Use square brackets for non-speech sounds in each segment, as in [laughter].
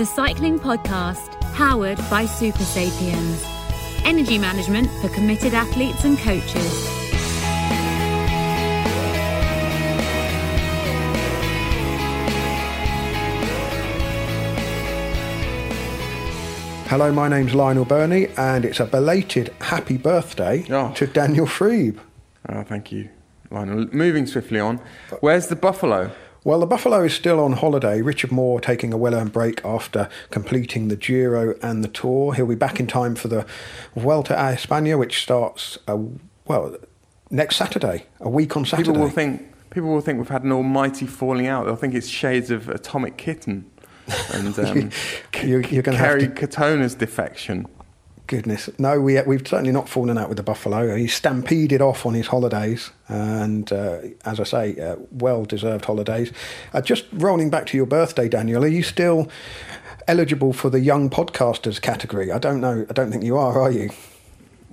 the cycling podcast powered by Super Sapiens. Energy management for committed athletes and coaches. Hello, my name's Lionel Birnie, and it's a belated happy birthday Oh. to Daniel Friebe. Oh, thank you, Lionel. Moving swiftly on. Where's the buffalo? Well, the Buffalo is still on holiday. Richard Moore taking a well earned break after completing the Giro and the Tour. He'll be back in time for the Vuelta a España, which starts, uh, well, next Saturday, a week on Saturday. People will think people will think we've had an almighty falling out. They'll think it's shades of Atomic Kitten and [laughs] um, You- have Kerry to- Katona's defection. Goodness, no, we we've certainly not fallen out with the buffalo. He stampeded off on his holidays, and uh, as I say, uh, well-deserved holidays. Uh, just rolling back to your birthday, Daniel, are you still eligible for the young podcasters category? I don't know. I don't think you are. Are you?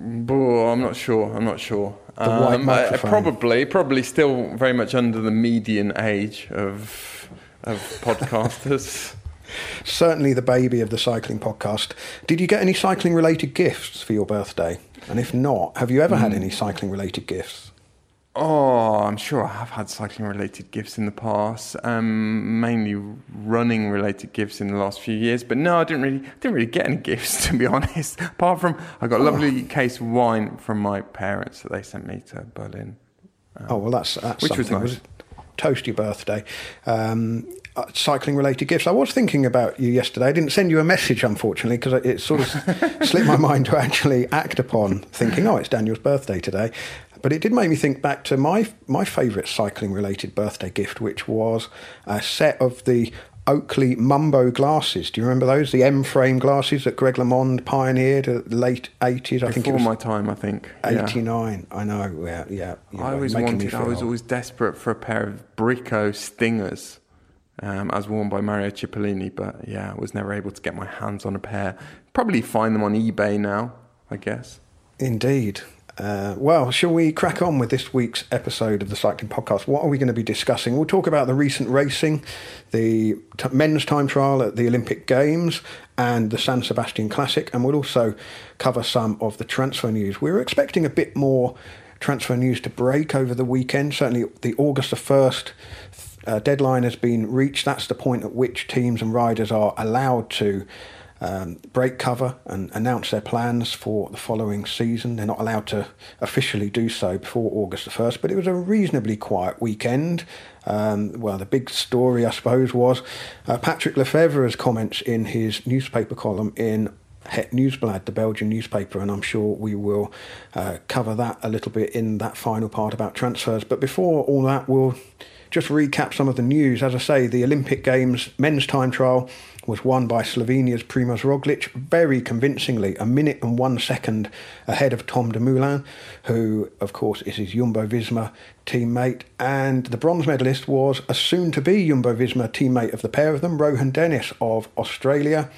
Oh, I'm not sure. I'm not sure. Um, The white I- microphone. probably, probably still very much under the median age of of podcasters. [laughs] Certainly, the baby of the cycling podcast. Did you get any cycling-related gifts for your birthday? And if not, have you ever had any cycling-related gifts? Oh, I'm sure I have had cycling related gifts in the past. Um, mainly running related gifts in the last few years. But no, I didn't really didn't really get any [laughs] gifts to be honest. Apart from I got a lovely case of wine from my parents that they sent me to Berlin. Oh well, that's, that's Which was nice. Toasty birthday. Um, uh, cycling related gifts. I was thinking about you yesterday. I didn't send you a message, unfortunately, because it sort of [laughs] slipped my mind to actually act upon thinking, oh, it's Daniel's birthday today. But it did make me think back to my my favourite cycling related birthday gift, which was a set of the Oakley Mumbo glasses. Do you remember those? The M frame glasses that Greg LeMond pioneered at the late 80s. I think it Before was my time, I think. Yeah. 89. I know. Yeah, yeah. you I always wanted. I was old. always desperate for a pair of Briko Stingers, um, as worn by Mario Cipollini. But yeah, I was never able to get my hands on a pair. Probably find them on eBay now. I guess. Indeed. Uh, well, shall we crack on with this week's episode of the Cycling Podcast? What are we going to be discussing? We'll talk about the recent racing, the t- men's time trial at the Olympic Games, and the San Sebastian Classic, and we'll also cover some of the transfer news. We're expecting a bit more transfer news to break over the weekend. Certainly, the August the 1st uh, deadline has been reached. That's the point at which teams and riders are allowed to um, break cover and announce their plans for the following season. They're not allowed to officially do so before August the 1st, but it was a reasonably quiet weekend. Um, well, the big story, I suppose, was uh, Patrick Lefevre's comments in his newspaper column in Het Nieuwsblad, the Belgian newspaper, and I'm sure we will uh, cover that a little bit in that final part about transfers. But before all that, we'll just recap some of the news. As I say, the Olympic Games men's time trial was won by Slovenia's Primoz Roglic very convincingly, a minute and one second ahead of Tom Dumoulin, who, of course, is his Jumbo Visma teammate. And the bronze medalist was a soon to be Jumbo Visma teammate of the pair of them, Rohan Dennis of Australia.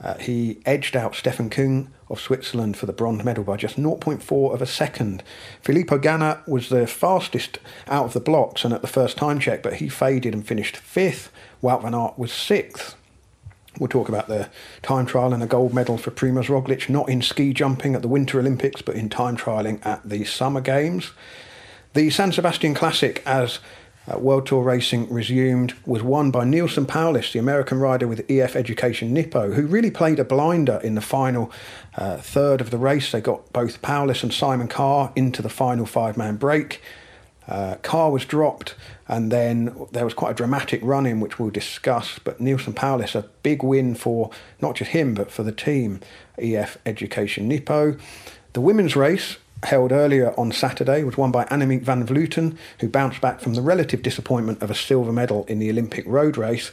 Uh, he edged out Stefan Kung of Switzerland for the bronze medal by just 0.4 of a second. Filippo Ganna was the fastest out of the blocks and at the first time check, but he faded and finished fifth. Wout van Aert was sixth. We'll talk about the time trial and a gold medal for Primoz Roglic, not in ski jumping at the Winter Olympics, but in time trialing at the Summer Games. The San Sebastian Classic, as uh, World Tour racing resumed, was won by Neilson Powless, the American rider with EF Education Nippo, who really played a blinder in the final uh, third of the race. They got both Powless and Simon Carr into the final five man break. Uh, Carr was dropped, and then there was quite a dramatic run in, which we'll discuss. But Neilson Powless, a big win for not just him, but for the team, EF Education Nippo. The women's race, held earlier on Saturday, was won by Annemiek van Vleuten, who bounced back from the relative disappointment of a silver medal in the Olympic road race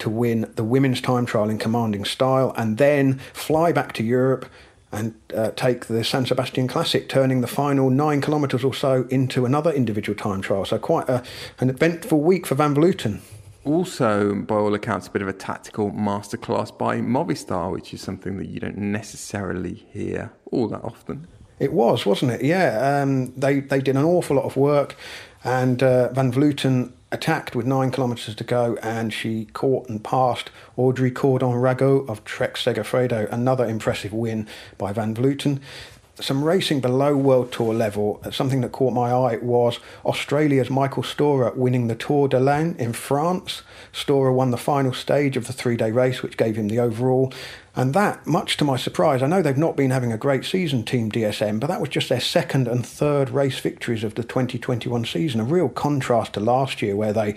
to win the women's time trial in commanding style and then fly back to Europe and uh, take the San Sebastian Classic, turning the final nine kilometres or so into another individual time trial. So quite a, an eventful week for Van Vleuten. Also, by all accounts, a bit of a tactical masterclass by Movistar, which is something that you don't necessarily hear all that often. It was, wasn't it? Yeah, um, they they did an awful lot of work, and uh, Van Vleuten attacked with nine kilometres to go and she caught and passed Audrey Cordon Ragot of Trek Segafredo. Another impressive win by Van Vleuten some racing below World Tour level. Uh, something that caught my eye was Australia's Michael Storer winning the Tour de l'Ain in France. Storer won the final stage of the three day race, which gave him the overall. And that, much to my surprise, I know they've not been having a great season, Team DSM, but that was just their second and third race victories of the 2021 season. A real contrast to last year, where they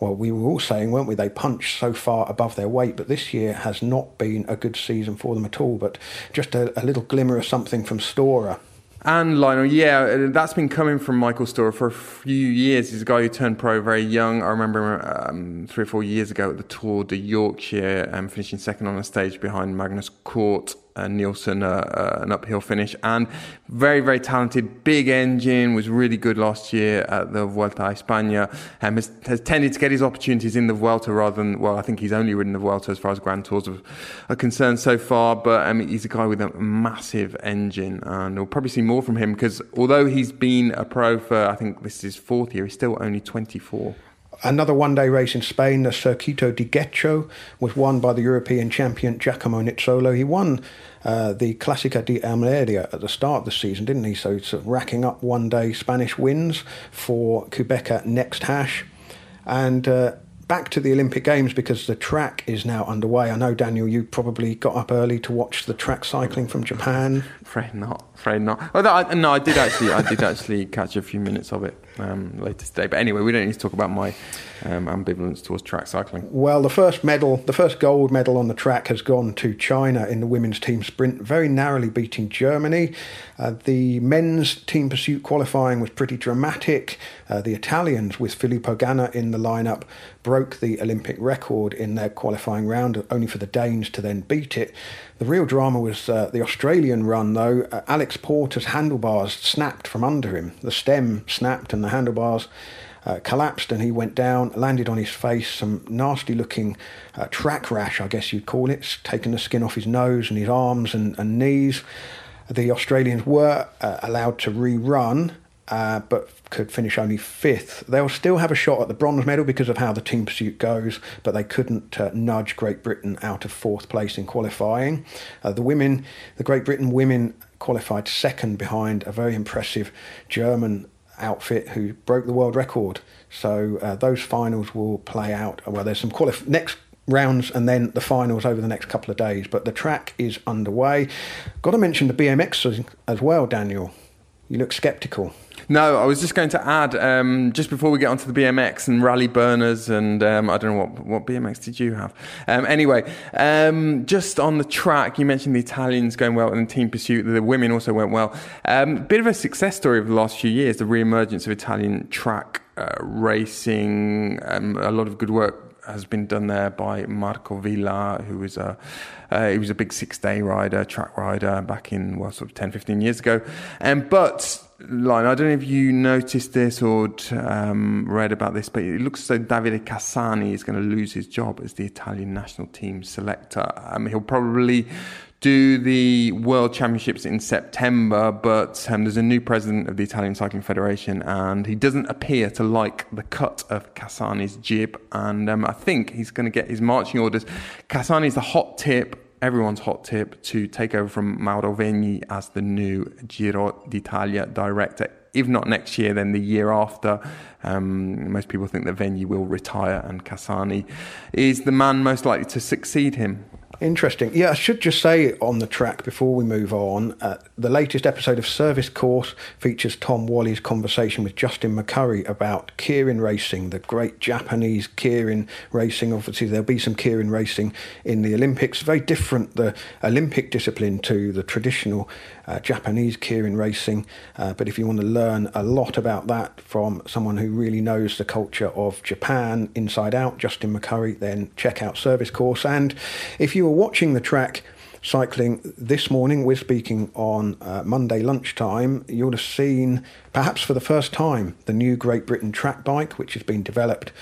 well, we were all saying, weren't we? They punched so far above their weight, but this year has not been a good season for them at all. But just a, a little glimmer of something from Storer. And Lionel, yeah, uh, that's been coming from Michael Storer for a few years. He's a guy who turned pro very young. I remember um, three or four years ago at the Tour de Yorkshire, um, finishing second on the stage behind Magnus Cort uh, Nielsen uh, uh, an uphill finish. And very very talented big engine was really good last year at the Vuelta a España um, has, has tended to get his opportunities in the Vuelta rather than well I think he's only ridden the Vuelta as far as Grand Tours are concerned so far but he's a guy with a massive engine and we'll probably see more from him because although he's been a pro for I think this is fourth year he's still only 24 Another one day race in Spain, the Circuito di Getxo, was won by the European champion Giacomo Nizzolo. He won uh, the Clásica di Almería at the start of the season, didn't he? So, sort of racking up one day Spanish wins for Qhubeka Next Hash. And uh, back to the Olympic Games because the track is now underway. I know, Daniel, you probably got up early to watch the track cycling from Japan. [laughs] Afraid not. Afraid not. Oh, I, no, I did actually. I did actually catch a few minutes of it um, later today. But anyway, we don't need to talk about my um, ambivalence towards track cycling. Well, the first medal, the first gold medal on the track has gone to China in the women's team sprint, very narrowly beating Germany. Uh, the men's team pursuit qualifying was pretty dramatic. Uh, the Italians, with Filippo Ganna in the lineup, broke the Olympic record in their qualifying round, only for the Danes to then beat it. The real drama was uh, the Australian run, though. Uh, Alex Porter's handlebars snapped from under him. The stem snapped and the handlebars uh, collapsed and he went down, landed on his face, some nasty looking uh, track rash, I guess you'd call it, taken the skin off his nose and his arms and, and knees. The Australians were uh, allowed to rerun, uh, but could finish only fifth. They'll still have a shot at the bronze medal because of how the team pursuit goes, but they couldn't uh, nudge Great Britain out of fourth place in qualifying. Uh, the women, the Great Britain women qualified second behind a very impressive German outfit who broke the world record. So uh, those finals will play out. Well, there's some qualif- next rounds and then the finals over the next couple of days. But the track is underway. Got to mention the BMX as well, Daniel. You look sceptical. No, I was just going to add um, just before we get onto the BMX and Raleigh Burners and um, I don't know what what BMX did you have. Um, anyway, um, just on the track, you mentioned the Italians going well and team pursuit. The women also went well. Um, bit of a success story of the last few years, the re-emergence of Italian track uh, racing. Um, a lot of good work has been done there by Marco Villa, who was a uh, he was a big six day rider, track rider back in well, sort of 10, 15 years ago. Um, but line. I don't know if you noticed this or um, read about this, but it looks as though Davide Cassani is going to lose his job as the Italian national team selector. Um, he'll probably do the World Championships in September, but um, there's a new president of the Italian Cycling Federation, and he doesn't appear to like the cut of Cassani's jib, and um, I think he's going to get his marching orders. Cassani's the hot tip everyone's hot tip to take over from Mauro Vegni as the new Giro d'Italia director. If not next year, then the year after. Um, most people think that Vegni will retire, and Cassani is the man most likely to succeed him. Interesting. Yeah, I should just say on the track before we move on, uh, the latest episode of Service Course features Tom Whalley's conversation with Justin McCurry about Keirin racing, the great Japanese Keirin racing. Obviously, there'll be some Keirin racing in the Olympics. Very different, the Olympic discipline to the traditional uh, Japanese Keirin racing. Uh, but if you want to learn a lot about that from someone who really knows the culture of Japan inside out, Justin McCurry, then check out Service Course. And if you were watching the track, cycling this morning. We're speaking on uh, Monday lunchtime. You'll have seen, perhaps for the first time, the new Great Britain track bike, which has been developed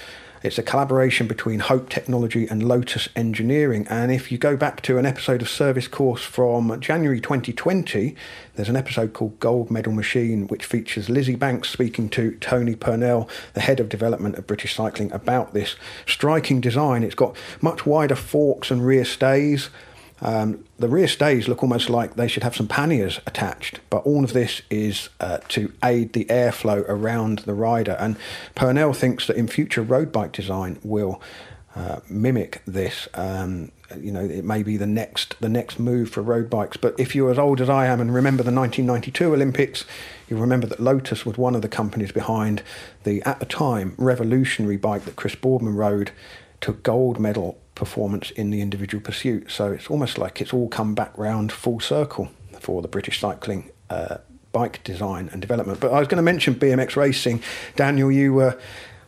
It's a collaboration between Hope Technology and Lotus Engineering. And if you go back to an episode of Service Course from January 2020, there's an episode called Gold Medal Machine, which features Lizzie Banks speaking to Tony Purnell, the head of development of British Cycling, about this striking design. It's got much wider forks and rear stays. Um, the rear stays look almost like they should have some panniers attached, but all of this is uh, to aid the airflow around the rider. And Purnell thinks that in future road bike design will uh, mimic this. Um, you know, it may be the next the next move for road bikes. But if you're as old as I am and remember the 1992 Olympics, you remember that Lotus was one of the companies behind the at the time revolutionary bike that Chris Boardman rode, took gold medal performance in the individual pursuit. So it's almost like it's all come back round full circle for the British cycling uh, bike design and development. But I was going to mention BMX racing. Daniel, you were.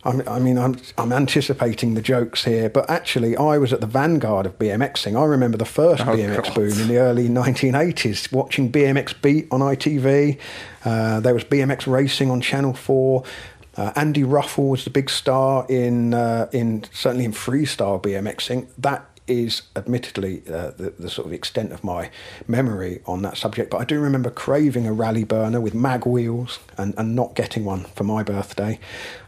I'm, mean, I'm, I'm anticipating the jokes here, but actually, I was at the vanguard of BMXing. I remember the first Oh, BMX God. boom in the early 1980s, watching BMX Beat on ITV. Uh, there was BMX racing on Channel 4. Uh, Andy Ruffle was the big star in uh, in certainly in freestyle BMXing. That is admittedly uh, the, the sort of extent of my memory on that subject. But I do remember craving a Raleigh Burner with mag wheels and, and not getting one for my birthday.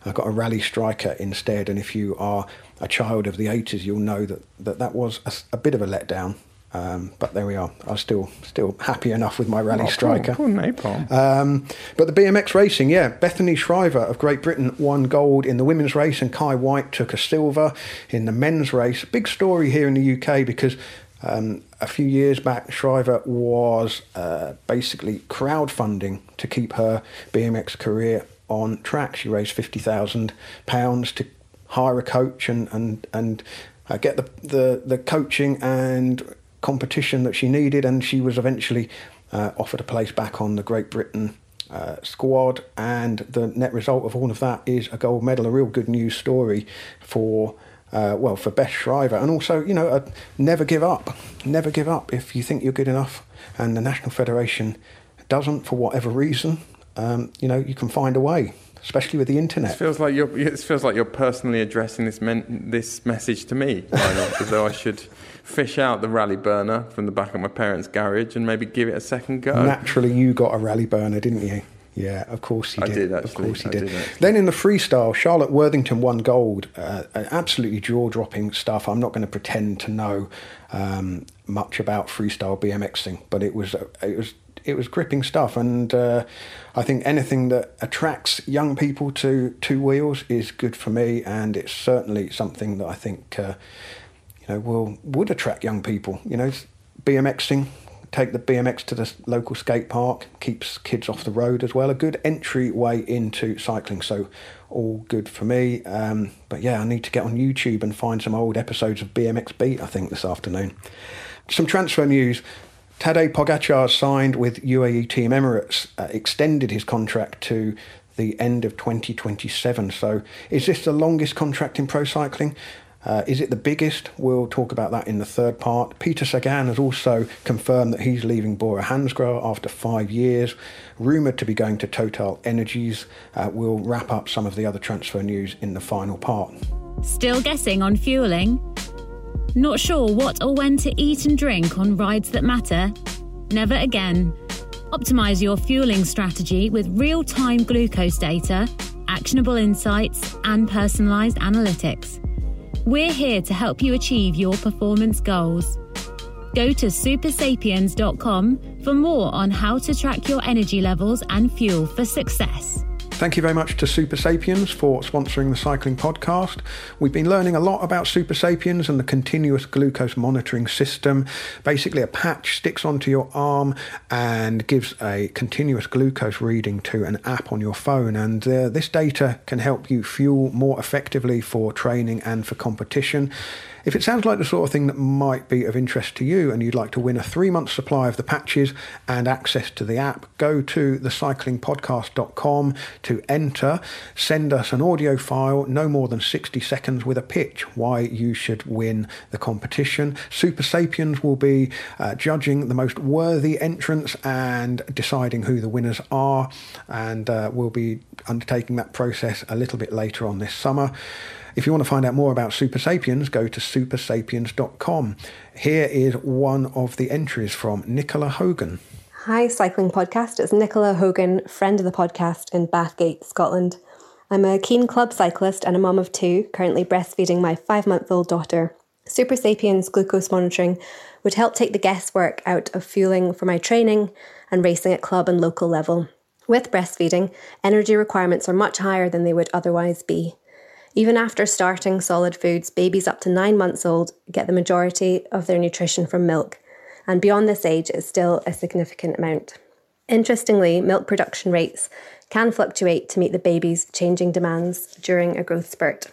I got a Raleigh Striker instead. And if you are a child of the 80s, you'll know that that, that was a bit of a letdown. Um, but there we are. I'm still still happy enough with my Raleigh Oh, striker. Poor, poor Napalm. Um, but the BMX racing, yeah, Bethany Shriver of Great Britain won gold in the women's race, and Kye Whyte took a silver in the men's race. Big story here in the UK because um, a few years back, Shriver was uh, basically crowdfunding to keep her BMX career on track. She raised fifty thousand pounds to hire a coach and and and uh, get the, the the coaching and competition that she needed, and she was eventually uh, offered a place back on the Great Britain uh, squad. And the net result of all of that is a gold medal, a real good news story for. Uh, well, for Beth Shriver, and also, you know, never give up. Never give up if you think you're good enough, and the National Federation doesn't, for whatever reason. Um, you know, you can find a way, especially with the internet. It feels like you're. It feels like you're personally addressing this men, this message to me, [laughs] as though I should fish out the Raleigh Burner from the back of my parents' garage and maybe give it a second go. Naturally, you got a Raleigh Burner, didn't you? Yeah, of course you I did. did, Of course you did. did, then in the freestyle, Charlotte Worthington won gold. Uh, absolutely jaw-dropping stuff. I'm not going to pretend to know um, much about freestyle BMXing, but it was uh, it was it was gripping stuff. And uh, I think anything that attracts young people to two wheels is good for me, and it's certainly something that I think uh, you know will would attract young people. You know, BMXing take the BMX to the local skate park, keeps kids off the road as well. A good entryway into cycling, so all good for me. Um, but yeah, I need to get on YouTube and find some old episodes of BMX Beat, I think, this afternoon. Some transfer news. Tadej Pogacar signed with UAE Team Emirates, uh, extended his contract to the end of 2027. So, is this the longest contract in pro cycling? Uh, is it the biggest? We'll talk about that in the third part. Peter Sagan has also confirmed that he's leaving Bora Hansgrohe after five years, rumoured to be going to Total Energies. Uh, we'll wrap up some of the other transfer news in the final part. Still guessing on fueling? Not sure what or when to eat and drink on rides that matter? Never again. Optimize your fueling strategy with real time glucose data, actionable insights, and personalized analytics. We're here to help you achieve your performance goals. Go to supersapiens.com for more on how to track your energy levels and fuel for success. Thank you very much to Super Sapiens for sponsoring the cycling podcast. We've been learning a lot about Super Sapiens and the continuous glucose monitoring system. Basically, a patch sticks onto your arm and gives a continuous glucose reading to an app on your phone. And uh, this data can help you fuel more effectively for training and for competition. If it sounds like the sort of thing that might be of interest to you and you'd like to win a three month supply of the patches and access to the app, go to thecyclingpodcast.com to enter. Send us an audio file, no more than 60 seconds, with a pitch why you should win the competition. Super Sapiens will be uh, judging the most worthy entrants and deciding who the winners are, and uh, we'll be undertaking that process a little bit later on this summer. If you want to find out more about Super Sapiens, go to supersapiens.com. Here is one of the entries from Nicola Hogan. Hi, Cycling Podcast. It's Nicola Hogan, friend of the podcast in Bathgate, Scotland. I'm a keen club cyclist and a mum of two, currently breastfeeding my five month old daughter. Super Sapiens glucose monitoring would help take the guesswork out of fueling for my training and racing at club and local level. With breastfeeding, energy requirements are much higher than they would otherwise be. Even after starting solid foods, babies up to nine months old get the majority of their nutrition from milk, and beyond this age, it's still a significant amount. Interestingly, milk production rates can fluctuate to meet the baby's changing demands during a growth spurt.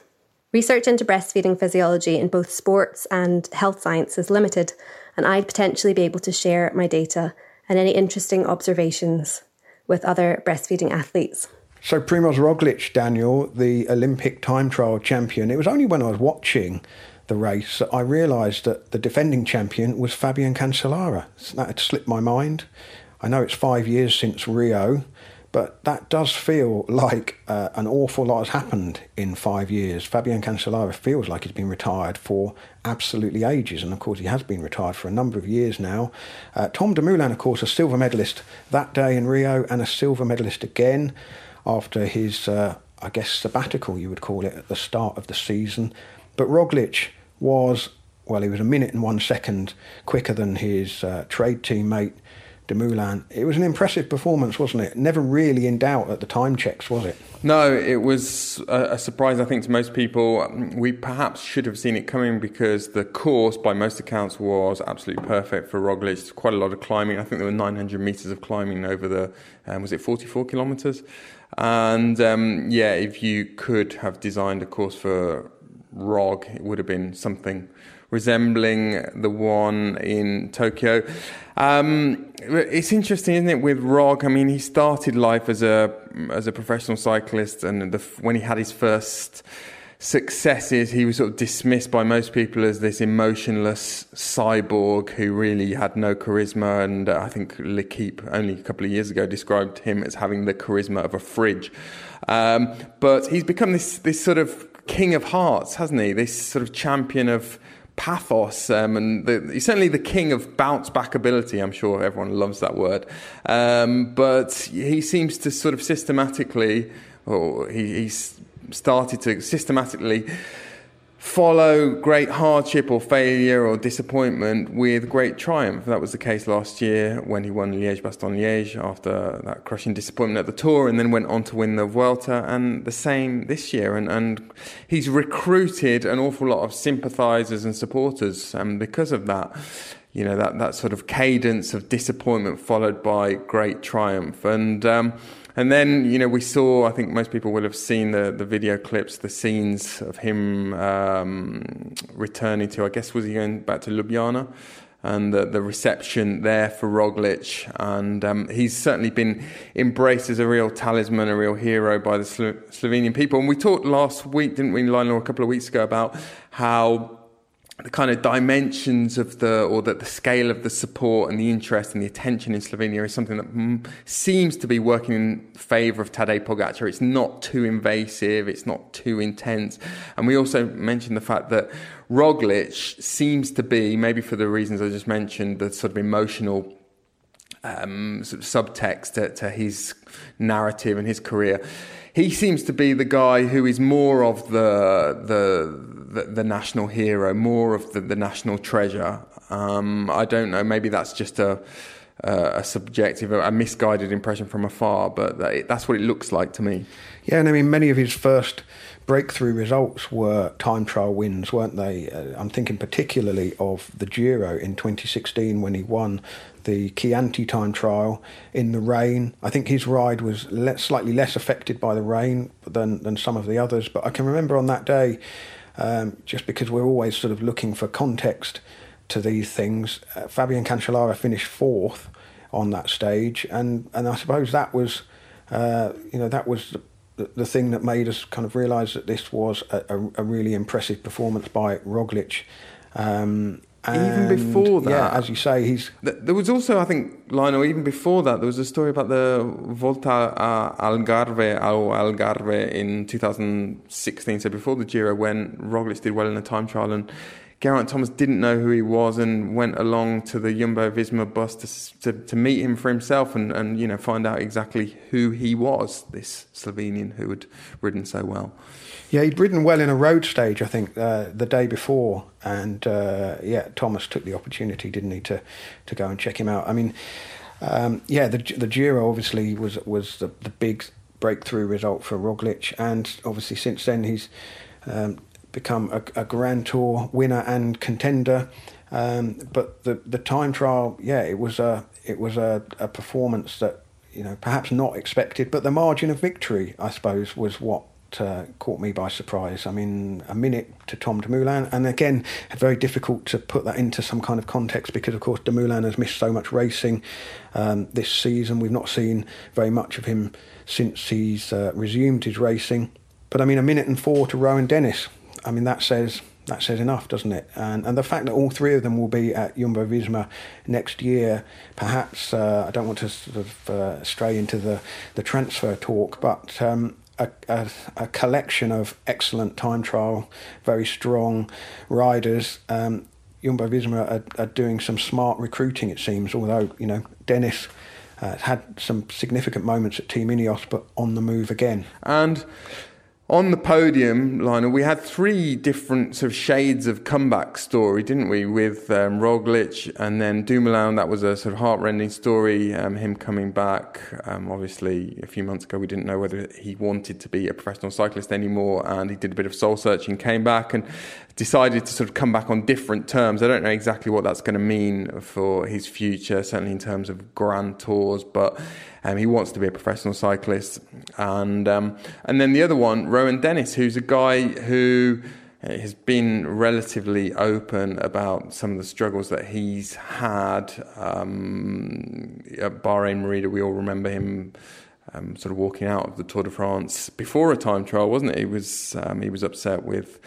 Research into breastfeeding physiology in both sports and health science is limited, and I'd potentially be able to share my data and any interesting observations with other breastfeeding athletes. So, Primoz Roglic, Daniel, the Olympic time trial champion, it was only when I was watching the race that I realised that the defending champion was Fabian Cancellara. That had slipped my mind. I know it's five years since Rio, but that does feel like uh, an awful lot has happened in five years. Fabian Cancellara feels like he's been retired for absolutely ages, and of course he has been retired for a number of years now. Uh, Tom Dumoulin, of course, a silver medalist that day in Rio, and a silver medalist again after his, uh, I guess, sabbatical, you would call it, at the start of the season. But Roglic was, well, he was a minute and one second quicker than his uh, trade teammate Dumoulin. It was an impressive performance, wasn't it? Never really in doubt at the time checks, was it? No, it was a, a, surprise, I think, to most people. We perhaps should have seen it coming because the course, by most accounts, was absolutely perfect for Roglic. Quite a lot of climbing. I think there were 900 metres of climbing over the, um, was it 44 kilometres? And um, yeah, if you could have designed a course for Rog, it would have been something resembling the one in Tokyo. Um, it's interesting, isn't it, with Rog? I mean, he started life as a as a professional cyclist, and the, when he had his first successes, he was sort of dismissed by most people as this emotionless cyborg who really had no charisma. And uh, I think L'Equipe only a couple of years ago described him as having the charisma of a fridge. Um, but he's become this this sort of king of hearts, hasn't he? This sort of champion of pathos um, and the, he's certainly the king of bounce back ability. I'm sure everyone loves that word. Um, but he seems to sort of systematically, or he, he's started to systematically follow great hardship or failure or disappointment with great triumph. That was the case last year when he won Liège-Bastogne-Liège after that crushing disappointment at the Tour and then went on to win the Vuelta and the same this year. And, and he's recruited an awful lot of sympathisers and supporters and because of that. You know, that, that sort of cadence of disappointment followed by great triumph. And, um, and then, you know, we saw, I think most people will have seen the, the video clips, the scenes of him um, returning to, I guess, was he going back to Ljubljana? And the, the reception there for Roglic. And um, he's certainly been embraced as a real talisman, a real hero by the Slo- Slovenian people. And we talked last week, didn't we, Lionel, a couple of weeks ago, about how the kind of dimensions of the or that the scale of the support and the interest and the attention in Slovenia is something that mm, seems to be working in favour of Tadej Pogacar. It's not too invasive, it's not too intense, and we also mentioned the fact that Roglic seems to be maybe for the reasons I just mentioned, the sort of emotional um, sort of subtext to, to his narrative and his career. He seems to be the guy who is more of the the the, the national hero, more of the, the national treasure. Um, I don't know. Maybe that's just a, a, subjective, a misguided impression from afar, but that, that's what it looks like to me. Yeah, and I mean, many of his first breakthrough results were time trial wins, weren't they? Uh, I'm thinking particularly of the Giro in 2016 when he won the Chianti time trial in the rain. I think his ride was slightly less affected by the rain than, than some of the others, but I can remember on that day um, just because we're always sort of looking for context to these things. Uh, Fabian Cancellara finished fourth on that stage, and, and I suppose that was, uh, you know, that was the, the thing that made us kind of realise that this was a, a, a, really impressive performance by Roglic. Um, even before that, yeah, as you say, he's. There was also, I think, Lionel. Even before that, there was a story about the Volta a Algarve al Algarve in 2016. So before the Giro, when Roglic did well in the time trial, and Geraint Thomas didn't know who he was and went along to the Jumbo Visma bus to, to, to, meet him for himself and, and you know find out exactly who he was, this Slovenian who had ridden so well. Yeah, he'd ridden well in a road stage, I think, uh, the day before, and uh, yeah, Thomas took the opportunity, didn't he, to to go and check him out. I mean, um, yeah, the the Giro obviously was was the, the big breakthrough result for Roglic, and obviously since then he's um, become a, a Grand Tour winner and contender. Um, but the the time trial, yeah, it was a it was a, a performance that you know perhaps not expected, but the margin of victory, I suppose, was what uh, caught me by surprise. I mean, a minute to Tom Dumoulin, and again, very difficult to put that into some kind of context because, of course, Dumoulin has missed so much racing um, this season. We've not seen very much of him since he's uh, resumed his racing. But I mean, a minute and four to Rohan Dennis. I mean, that says that says enough, doesn't it? And and the fact that all three of them will be at Jumbo Visma next year, perhaps uh, I don't want to sort of uh, stray into the the transfer talk, but. Um, a, a, a, collection of excellent time trial, very strong riders. Um, Jumbo Visma are, are, doing some smart recruiting, it seems, although, you know, Dennis uh, had some significant moments at Team Ineos, but on the move again. And on the podium, Lionel, we had three different sort of shades of comeback story, didn't we? With um, Roglic and then Dumoulin, that was a sort of heartrending story, um, him coming back. Um, obviously, a few months ago, we didn't know whether he wanted to be a professional cyclist anymore, and he did a bit of soul searching, came back, and decided to sort of come back on different terms. I don't know exactly what that's going to mean for his future, certainly in terms of grand tours, but um, he wants to be a professional cyclist. And um, and then the other one, Rohan Dennis, who's a guy who uh, has been relatively open about some of the struggles that he's had um, at Bahrain Merida. We all remember him. Um, sort of walking out of the Tour de France before a time trial, wasn't it? He was um, he was upset with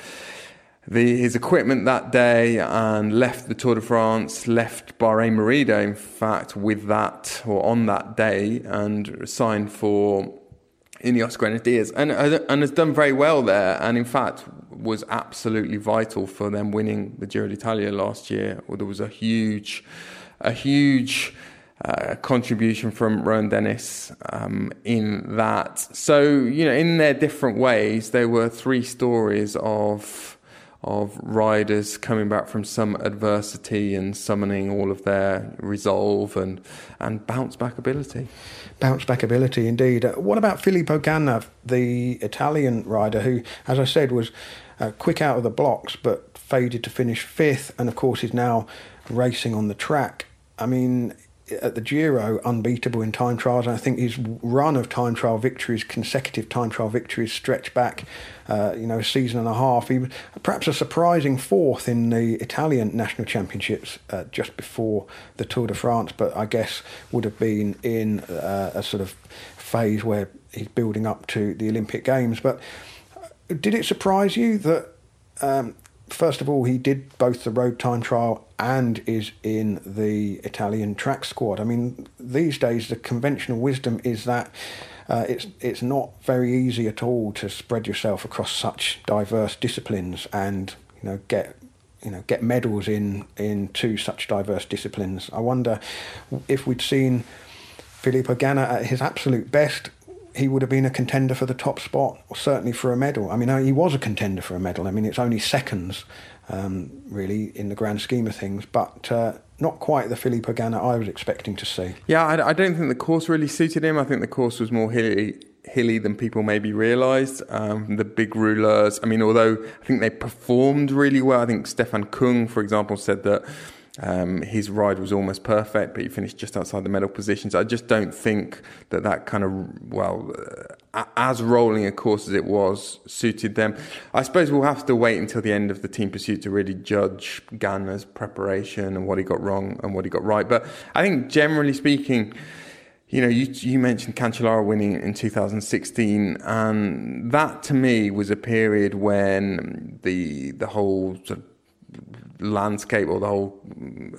the, his equipment that day and left the Tour de France, left Bahrain Merida, in fact, with that or on that day, and signed for Ineos Grenadiers, and and has done very well there, and in fact was absolutely vital for them winning the Giro d'Italia last year. There was a huge, a huge. Uh, contribution from Rohan Dennis um, in that. So, you know, in their different ways, there were three stories of of riders coming back from some adversity and summoning all of their resolve and, and bounce back ability. Bounce back ability, indeed. Uh, what about Filippo Ganna, the Italian rider who, as I said, was uh, quick out of the blocks but faded to finish fifth and, of course, is now racing on the track? I mean, at the Giro unbeatable in time trials. And I think his run of time trial victories, consecutive time trial victories, stretch back, uh, you know, a season and a half. He was perhaps a surprising fourth in the Italian national championships uh, just before the Tour de France, but I guess would have been in uh, a sort of phase where he's building up to the Olympic Games. But uh, did it surprise you that? Um, first of all, he did both the road time trial and is in the Italian track squad. I mean, these days the conventional wisdom is that uh, it's it's not very easy at all to spread yourself across such diverse disciplines and you know get you know get medals in in two such diverse disciplines. I wonder if we'd seen Filippo Ganna at his absolute best he would have been a contender for the top spot, or certainly for a medal. I mean, he was a contender for a medal. I mean, it's only seconds, um, really, in the grand scheme of things, but uh, not quite the Filippo Ganna I was expecting to see. Yeah, I, I, don't think the course really suited him. I think the course was more hilly, hilly than people maybe realised. Um, the big rulers. I mean, although I think they performed really well, I think Stefan Kung, for example, said that um, his ride was almost perfect, but he finished just outside the medal positions. I just don't think that that kind of, well, as rolling a course as it was, suited them. I suppose we'll have to wait until the end of the team pursuit to really judge Ganna's preparation and what he got wrong and what he got right. But I think generally speaking, you know, you, you mentioned Cancellara winning in 2016, and that to me was a period when the the whole sort of landscape or the whole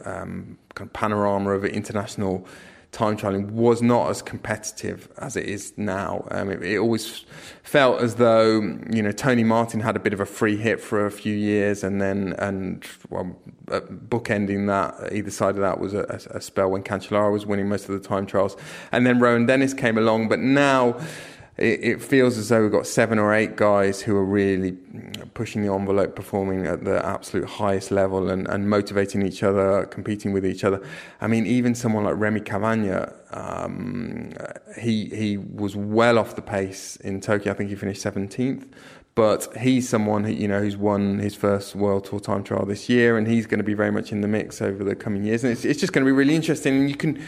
um, kind of panorama of international time trialing was not as competitive as it is now. Um, it, it, always felt as though you know Tony Martin had a bit of a free hit for a few years, and then and well, uh, bookending that either side of that was a, a spell when Cancellara was winning most of the time trials, and then Rohan Dennis came along. But now it, it, feels as though we've got seven or eight guys who are really pushing the envelope, performing at the absolute highest level and, and motivating each other, competing with each other. I mean, even someone like Rémi Cavagna, um, he, he was well off the pace in Tokyo. I think he finished 17th. But he's someone you know who's won his first World Tour time trial this year, and he's going to be very much in the mix over the coming years. And it's, it's just going to be really interesting. And you can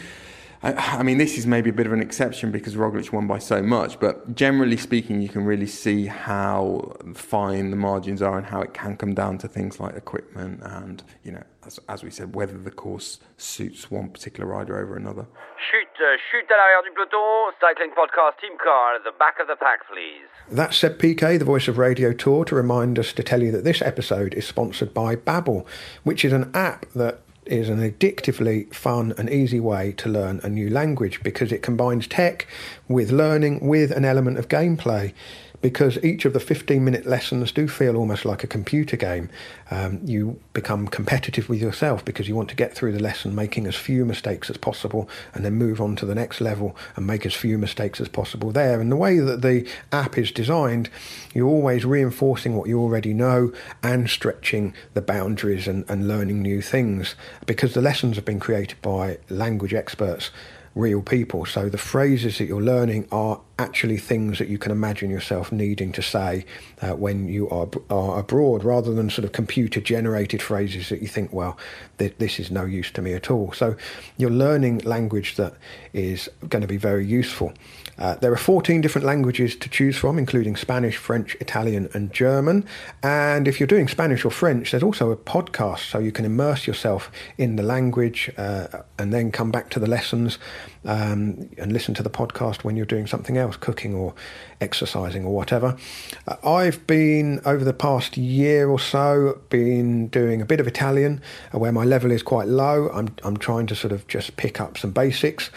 I, I, mean, this is maybe a bit of an exception because Roglic won by so much, but generally speaking, you can really see how fine the margins are and how it can come down to things like equipment and, you know, as, as we said, whether the course suits one particular rider over another. Chute, uh, chute à l'arrière du peloton, cycling podcast team car at the back of the pack, please. That's Seb Piquet, the voice of Radio Tour, to remind us to tell you that this episode is sponsored by Babbel, which is an app that is an addictively fun and easy way to learn a new language because it combines tech with learning with an element of gameplay because each of the 15 minute lessons do feel almost like a computer game. Um, you become competitive with yourself because you want to get through the lesson making as few mistakes as possible and then move on to the next level and make as few mistakes as possible there. And the way that the app is designed, you're always reinforcing what you already know and stretching the boundaries and, and learning new things because the lessons have been created by language experts real people. So the phrases that you're learning are actually things that you can imagine yourself needing to say uh, when you are, are abroad, rather than sort of computer generated phrases that you think, well, th- this is no use to me at all. So you're learning language that is going to be very useful. Uh, there are 14 different languages to choose from, including Spanish, French, Italian, and German. And if you're doing Spanish or French, there's also a podcast, so you can immerse yourself in the language uh, and then come back to the lessons um, and listen to the podcast when you're doing something else, cooking or exercising or whatever. Uh, I've been, over the past year or so, been doing a bit of Italian uh, where my level is quite low. I'm, I'm trying to sort of just pick up some basics.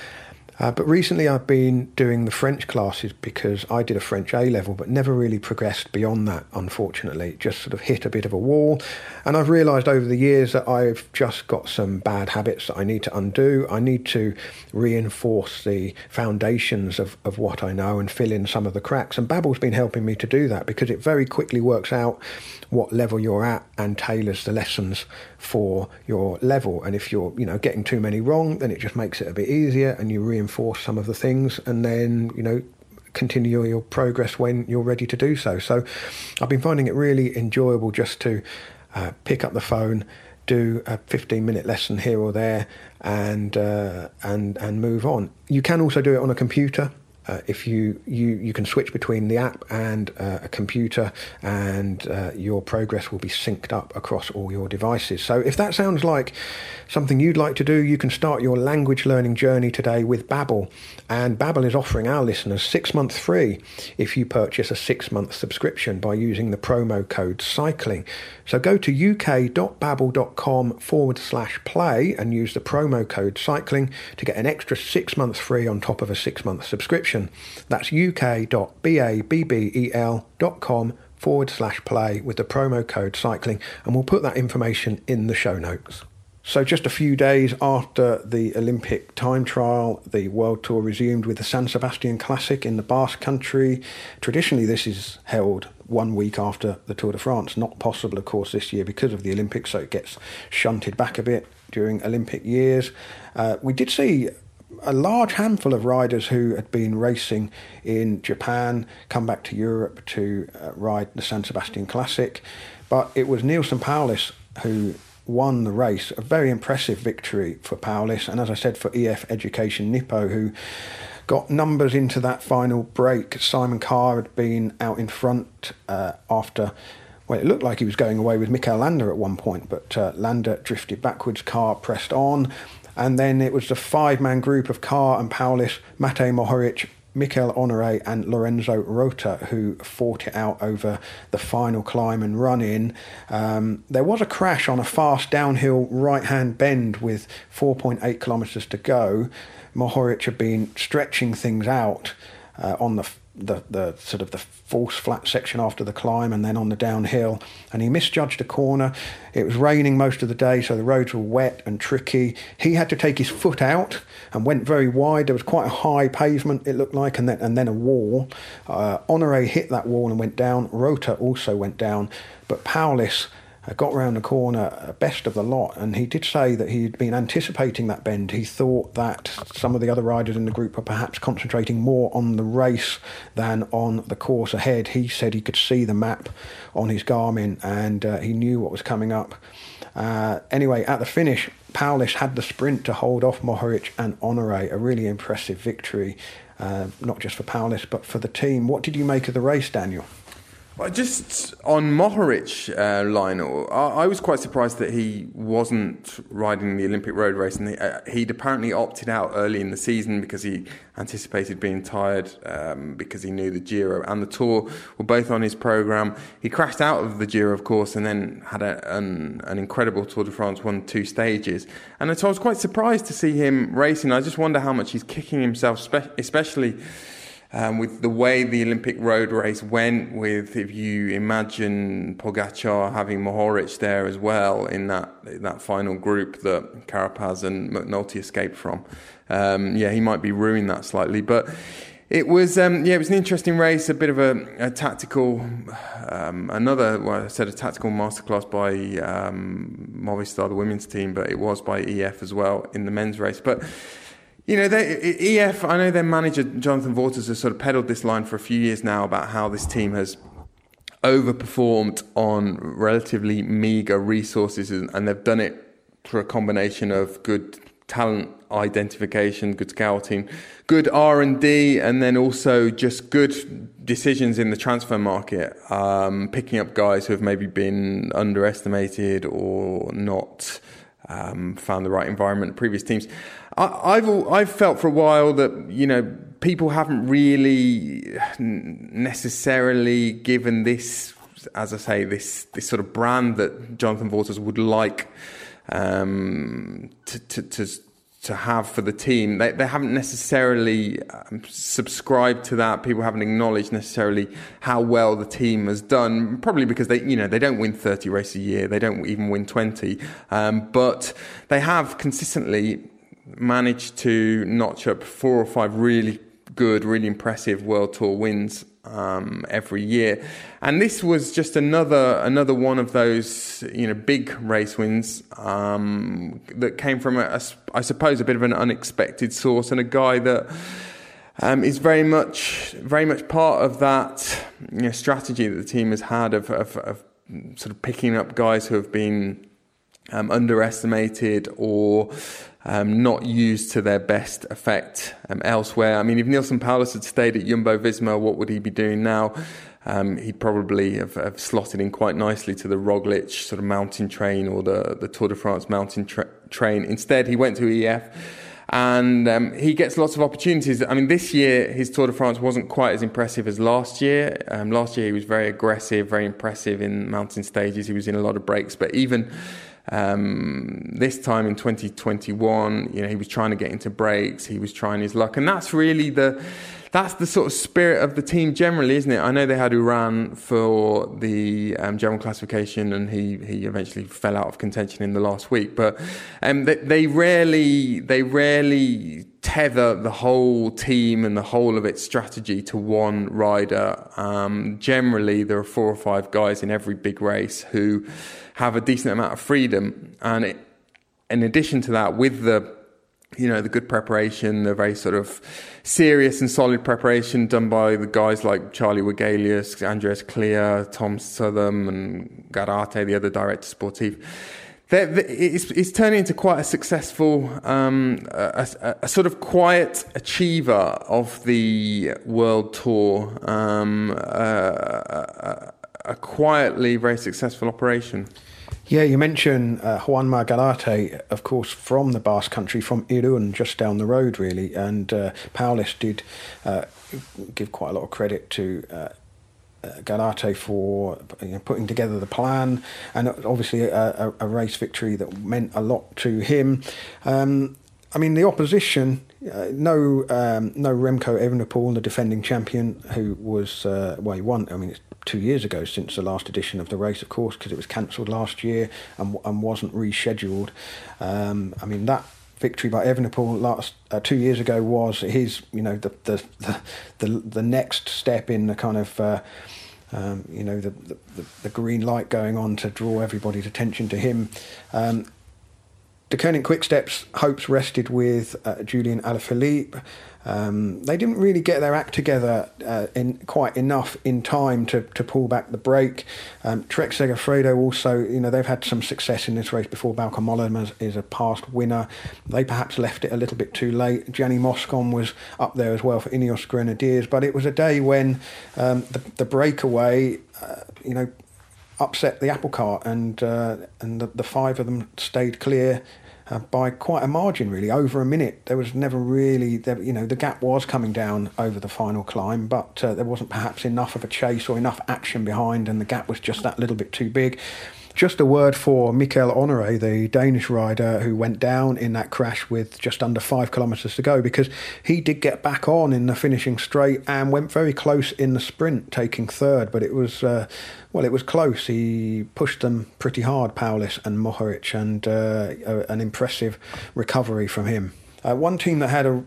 Uh, but recently I've been doing the French classes because I did a French A level, but never really progressed beyond that, unfortunately. Just sort of hit a bit of a wall. And I've realised over the years that I've just got some bad habits that I need to undo. I need to reinforce the foundations of, of what I know and fill in some of the cracks. And Babbel's been helping me to do that because it very quickly works out what level you're at and tailors the lessons for your level. And if you're, you know, getting too many wrong, then it just makes it a bit easier and you reinforce some of the things and then, you know, continue your progress when you're ready to do so. So I've been finding it really enjoyable just to uh, pick up the phone, do a 15 minute lesson here or there and uh, and and move on. You can also do it on a computer. Uh, if you, you you can switch between the app and uh, a computer and uh, your progress will be synced up across all your devices. So if that sounds like something you'd like to do you can start your language learning journey today with Babbel. And Babbel is offering our listeners six months free if you purchase a six month subscription by using the promo code cycling. So go to uk.babbel.com forward slash play and use the promo code cycling to get an extra six months free on top of a six month subscription. That's uk.babbel.com forward slash play with the promo code cycling, and we'll put that information in the show notes. So, just a few days after the Olympic time trial, the World Tour resumed with the San Sebastian Classic in the Basque Country. Traditionally, this is held one week after the Tour de France. Not possible, of course, this year because of the Olympics, so it gets shunted back a bit during Olympic years. Uh, we did see a large handful of riders who had been racing in Japan come back to Europe to uh, ride the San Sebastian Classic, but it was Neilson Powless who won the race. A very impressive victory for Powless, and as I said, for EF Education Nippo, who got numbers into that final break. Simon Carr had been out in front uh, after. Well, it looked like he was going away with Mikel Landa at one point, but uh, Landa drifted backwards. Carr pressed on, and then it was the five-man group of Carr and Powless, Matej Mohoric, Mikel Honore and Lorenzo Rota, who fought it out over the final climb and run in. Um, there was a crash on a fast downhill right hand bend with 4.8 kilometres to go. Mohoric had been stretching things out uh, on the the, the sort of the false flat section after the climb and then on the downhill. And he misjudged a corner. It was raining most of the day so the roads were wet and tricky. He had to take his foot out and went very wide. There was quite a high pavement it looked like and then and then a wall. Uh, honore hit that wall and went down. Rota also went down but uh, got round the corner uh, best of the lot, and he did say that he'd been anticipating that bend. He thought that some of the other riders in the group were perhaps concentrating more on the race than on the course ahead. He said he could see the map on his Garmin and uh, he knew what was coming up. Uh, anyway, at the finish, Powless had the sprint to hold off Mohoric and Honore, a really impressive victory, uh, not just for Powless but for the team. What did you make of the race, Daniel? Well, just on Mohoric, uh, Lionel, I, I, was quite surprised that he wasn't riding the Olympic road race, and he, uh, he'd apparently opted out early in the season because he anticipated being tired um, because he knew the Giro and the Tour were both on his program. He crashed out of the Giro, of course, and then had a, an, an incredible Tour de France, won two stages, and so I was quite surprised to see him racing. I just wonder how much he's kicking himself, especially um, with the way the Olympic road race went, with if you imagine Pogacar having Mohoric there as well in that that final group that Carapaz and McNulty escaped from, um, yeah, he might be ruining that slightly, but. It was, um, yeah, it was an interesting race. A bit of a, a tactical, um, another, well, I said a tactical masterclass by um, Movistar, the women's team, but it was by EF as well in the men's race. But you know, they, EF, I know their manager, Jonathan Vaughters, has sort of peddled this line for a few years now about how this team has overperformed on relatively meager resources, and they've done it through a combination of good talent identification, good scouting, good R and D, and then also just good decisions in the transfer market, um, picking up guys who have maybe been underestimated or not um, found the right environment at previous teams. I, have I've felt for a while that you know people haven't really necessarily given this, as I say, this this sort of brand that Jonathan Vaughters would like um, to, to, to to have for the team. They, they haven't necessarily um, subscribed to that. People haven't acknowledged necessarily how well the team has done. Probably because they, you know, they don't win 30 races a year. They don't even win 20. Um, but they have consistently managed to notch up four or five really good, really impressive World Tour wins um, every year. And this was just another another one of those you know big race wins um, that came from a, a, I suppose a bit of an unexpected source and a guy that. Um, is very much very much part of that you know, strategy that the team has had of, of, of sort of picking up guys who have been um, underestimated or um, not used to their best effect um, elsewhere. I mean, if Neilson Powless had stayed at Jumbo Visma, what would he be doing now? Um, he'd probably have, have, slotted in quite nicely to the Roglic sort of mountain train or the, the Tour de France mountain tra- train. Instead, he went to EF and um, he gets lots of opportunities. I mean, this year his Tour de France wasn't quite as impressive as last year. Um, last year he was very aggressive, very impressive in mountain stages. He was in a lot of breaks, but even um, this time in 2021, you know, he was trying to get into breaks, he was trying his luck, and that's really the that's the sort of spirit of the team generally, isn't it? I know they had Uran for the um, general classification, and he he eventually fell out of contention in the last week. But um, they, they rarely they rarely tether the whole team and the whole of its strategy to one rider. Um, generally, there are four or five guys in every big race who have a decent amount of freedom. And it, in addition to that, with the you know the good preparation, the very sort of serious and solid preparation done by the guys like Charlie Wegelius, Andreas Klier, Tom Southam, and Garate, the other director sportif. It's, it's, turning into quite a successful, um, a, a, a, sort of quiet achiever of the world tour, um, uh, a, a quietly very successful operation. Yeah, you mentioned uh, Juanma Garate, of course, from the Basque Country, from Irun, just down the road, really. And uh, Powless did uh, give quite a lot of credit to uh, uh, for you know, putting together the plan, and obviously a, a, a, race victory that meant a lot to him. Um, I mean, the opposition, uh, no, um, no Remco Evenepoel, the defending champion, who was uh, well, he won. I mean, it's two years ago since the last edition of the race, of course, because it was cancelled last year and, and wasn't rescheduled. Um, I mean, that victory by Evenepoel last uh, two years ago was his, you know, the the the the, the next step in the kind of. Uh, um, you know the, the, the green light going on to draw everybody's attention to him. Um, Deceuninck Quickstep's hopes rested with uh, Julian Alaphilippe. Um, they didn't really get their act together uh, in quite enough in time to, to pull back the brake. Um, Trek Segafredo also, you know, they've had some success in this race before. Bauke Mollema is a past winner. They perhaps left it a little bit too late. Gianni Moscon was up there as well for Ineos Grenadiers, but it was a day when um, the, the breakaway, uh, you know, upset the apple cart and uh, and the, the five of them stayed clear uh, by quite a margin, really, over a minute. There was never really, there, you know, the gap was coming down over the final climb, but uh, there wasn't perhaps enough of a chase or enough action behind, and the gap was just that little bit too big. Just a word for Mikkel Honoré, the Danish rider who went down in that crash with just under five kilometres to go, because he did get back on in the finishing straight and went very close in the sprint, taking third. But it was, uh, well, it was close. He pushed them pretty hard, Powless and Mohoric, and uh, an impressive recovery from him. Uh, one team that had a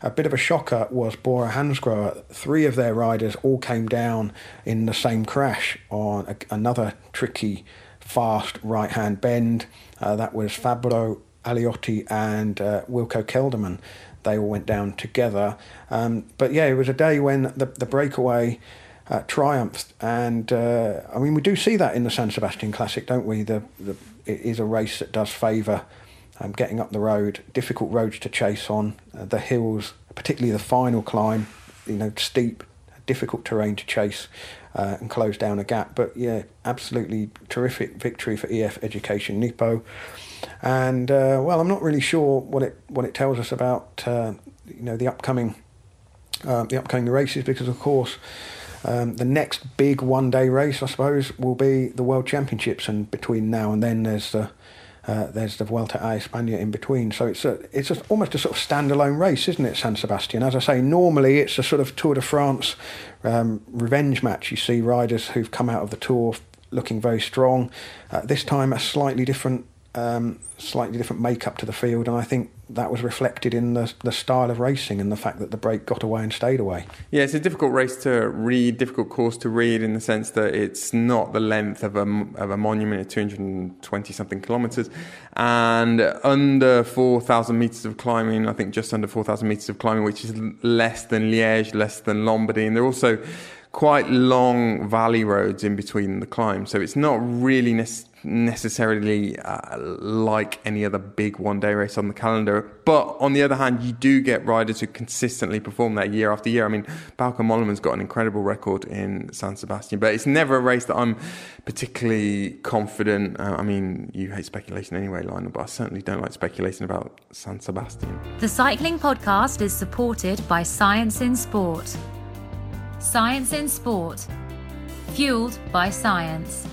a bit of a shocker was Bora Hansgrohe. Three of their riders all came down in the same crash on a, another tricky fast right hand bend. Uh, that was Fabbro Aleotti and uh, Wilco Kelderman. They all went down together. Um, but yeah, it was a day when the, the breakaway uh, triumphed. And uh, I mean, we do see that in the San Sebastian Classic, don't we? The, the, it is a race that does favour um, getting up the road, difficult roads to chase on, uh, the hills, particularly the final climb, you know, steep, difficult terrain to chase uh, and close down a gap. But yeah, absolutely terrific victory for EF Education Nippo. And uh, well, I'm not really sure what it what it tells us about uh, you know the upcoming uh, the upcoming races because of course. Um, the next big one-day race, I suppose, will be the World Championships, and between now and then, there's the uh, there's the Vuelta a España in between. So it's a, it's a, almost a sort of standalone race, isn't it, San Sebastian? As I say, normally it's a sort of Tour de France um, revenge match. You see riders who've come out of the Tour looking very strong. Uh, this time, a slightly different um, slightly different makeup to the field, and I think that was reflected in the, the style of racing and the fact that the break got away and stayed away. Yeah, it's a difficult race to read, difficult course to read in the sense that it's not the length of a, of a monument at 220 something kilometres and under 4,000 metres of climbing, I think just under 4,000 metres of climbing, which is less than Liège, less than Lombardy. And they're also quite long valley roads in between the climbs. So it's not really necessarily necessarily uh, like any other big one day race on the calendar. But on the other hand, you do get riders who consistently perform that year after year. I mean, Bauke Mollema's got an incredible record in San Sebastian, but it's never a race that I'm particularly confident. Uh, I mean, you hate speculation anyway, Lionel, but I certainly don't like speculation about San Sebastian. The Cycling Podcast is supported by Science in Sport. Science in Sport, fueled by science.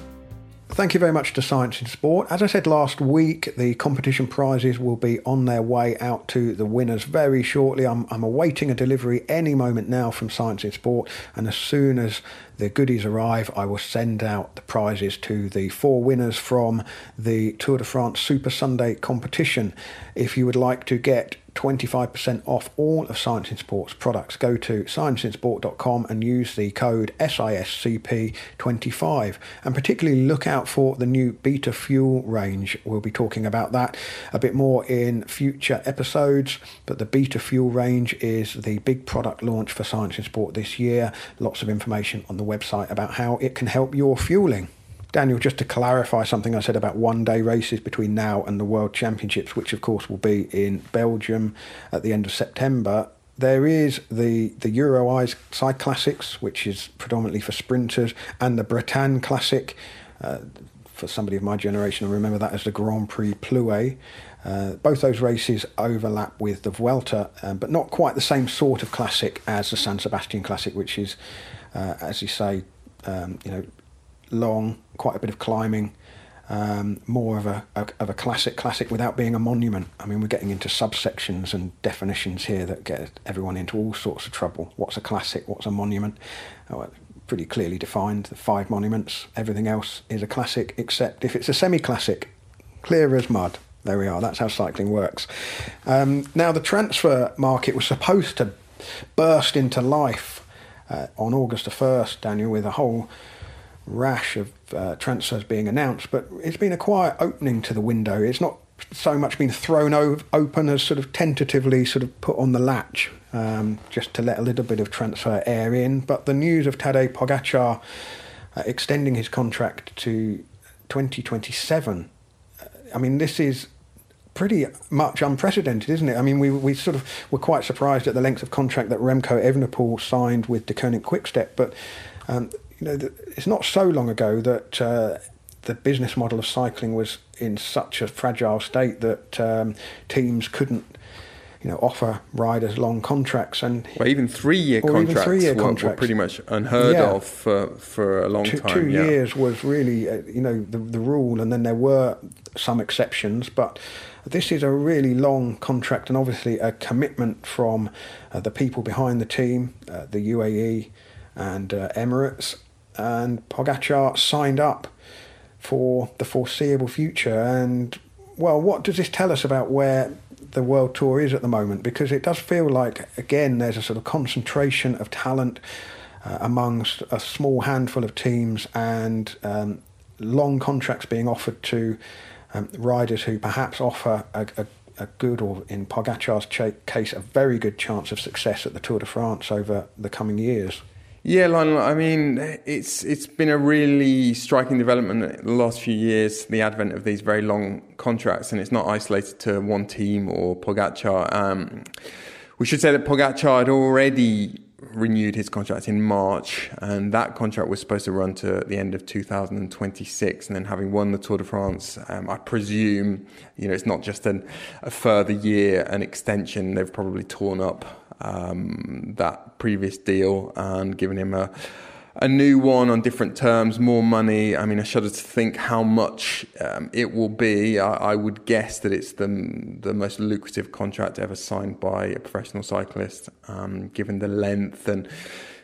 Thank you very much to Science in Sport. As I said last week, the competition prizes will be on their way out to the winners very shortly. I'm, I'm awaiting a delivery any moment now from Science in Sport, and as soon as the goodies arrive, I will send out the prizes to the four winners from the Tour de France Super Sunday competition. If you would like to get 25% off all of Science in Sport's products. Go to scienceinsport.com and use the code SISCP25. And particularly look out for the new Beta Fuel range. We'll be talking about that a bit more in future episodes. But the Beta Fuel range is the big product launch for Science in Sport this year. Lots of information on the website about how it can help your fueling. Daniel, just to clarify something I said about one day races between now and the World Championships, which of course will be in Belgium at the end of September. There is the, the Euro Side Classics, which is predominantly for sprinters, and the Bretagne Classic. Uh, for somebody of my generation, I remember that as the Grand Prix Plouay. Uh, both those races overlap with the Vuelta, um, but not quite the same sort of classic as the San Sebastian Classic, which is, uh, as you say, um, you know, long, quite a bit of climbing, um, more of a, a, of a classic classic without being a monument. I mean, we're getting into subsections and definitions here that get everyone into all sorts of trouble. What's a classic? What's a monument? Oh, pretty clearly defined. The five monuments. Everything else is a classic, except if it's a semi-classic, clear as mud. There we are. That's how cycling works. Um, now, the transfer market was supposed to burst into life uh, on August the first, Daniel, with a whole rash of uh, transfers being announced, but it's been a quiet opening to the window. It's not so much been thrown open as sort of tentatively sort of put on the latch um, just to let a little bit of transfer air in. But the news of Tadej Pogacar uh, extending his contract to 2027, uh, I mean, this is pretty much unprecedented, isn't it? I mean, we, we sort of were quite surprised at the length of contract that Remco Evenepoel signed with Deceuninck Quickstep, but um, you know, it's not so long ago that uh, the business model of cycling was in such a fragile state that um, teams couldn't you know, offer riders long contracts and well, even three-year contracts, three-year contracts were, pretty much unheard yeah. of for, for a long two, time. Two yeah. years was really, uh, you know, the, the rule, and then there were some exceptions, but this is a really long contract and obviously a commitment from uh, the people behind the team, uh, the UAE and uh, Emirates, and Pogacar signed up for the foreseeable future. And well, what does this tell us about where the world tour is at the moment? Because it does feel like again there's a sort of concentration of talent uh, amongst a small handful of teams and um, long contracts being offered to um, riders who perhaps offer a, a a good, or in Pogacar's case, a very good chance of success at the Tour de France over the coming years. Yeah, Lionel. I mean, it's it's been a really striking development in the last few years. The advent of these very long contracts, and it's not isolated to one team or Pogacar. Um, we should say that Pogacar had already renewed his contract in March, and that contract was supposed to run to the end of 2026. And then, having won the Tour de France, um, I presume you know it's not just an, a further year, an extension. They've probably torn up um, that previous deal and given him a a new one on different terms, more money. I mean, I shudder to think how much um, it will be. I, I, would guess that it's the the most lucrative contract ever signed by a professional cyclist, um, given the length and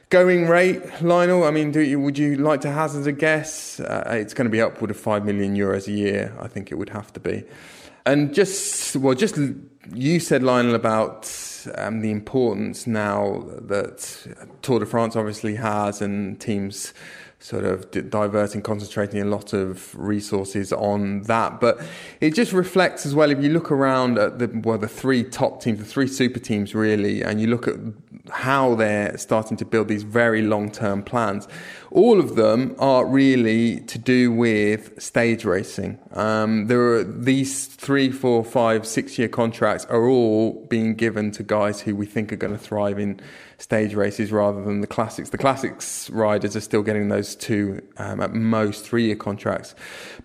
going rate. Lionel, I mean, you, would you like to hazard a guess? Uh, it's going to be upward of five million euros a year. I think it would have to be. And just well, just you said Lionel about um, the importance now that Tour de France obviously has, and teams sort of diverting, concentrating a lot of resources on that. But it just reflects as well. If you look around at the well, the three top teams, the three super teams, really, and you look at how they're starting to build these very long-term plans. All of them are really to do with stage racing. Um, there are these three, four, five, six-year contracts are all being given to guys who we think are going to thrive in stage races rather than the classics. The classics riders are still getting those two um, at most three-year contracts.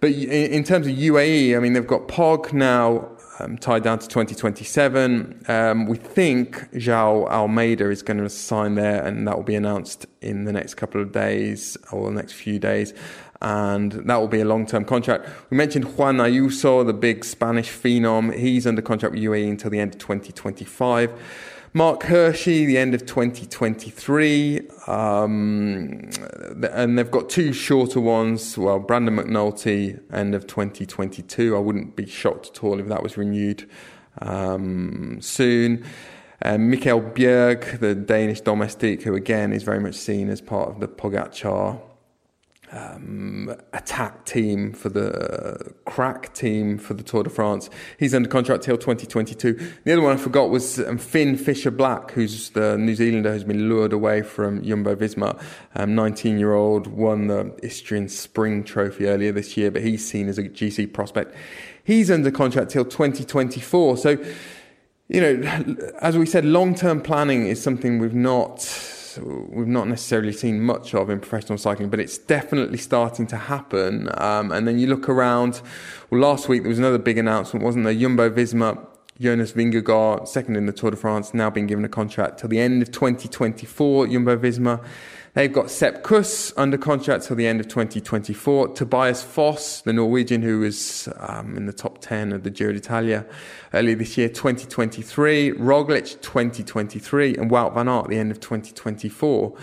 But in, terms of UAE, I mean, they've got Pog now um, tied down to 2027. Um, we think Joao Almeida is going to sign there, and that will be announced in the next couple of days or the next few days. And that will be a long term contract. We mentioned Juan Ayuso, the big Spanish phenom. He's under contract with UAE until the end of 2025. Marc Hirschi, the end of 2023. Um, and they've got two shorter ones. Well, Brandon McNulty, end of 2022. I wouldn't be shocked at all if that was renewed um, soon. Um, Mikkel Bjerg, the Danish domestic, who again is very much seen as part of the Pogacar um, attack team for the crack team for the Tour de France. He's under contract till 2022. The other one I forgot was um, Finn Fisher Black, who's the New Zealander who's been lured away from Jumbo Visma. 19 um, year old, won the Istrian Spring Trophy earlier this year, but he's seen as a GC prospect. He's under contract till 2024. So, you know, as we said, long term planning is something we've not we've not necessarily seen much of in professional cycling, but it's definitely starting to happen. Um, and then you look around. Well, last week there was another big announcement, wasn't there? Jumbo Visma Jonas Vingegaard, second in the Tour de France, now being given a contract till the end of 2024. Jumbo Visma. They've got Sepp Kuss under contract till the end of 2024. Tobias Foss, the Norwegian who was um, in the top 10 of the Giro d'Italia earlier this year, 2023. Roglic, 2023. And Wout van Aert at the end of 2024.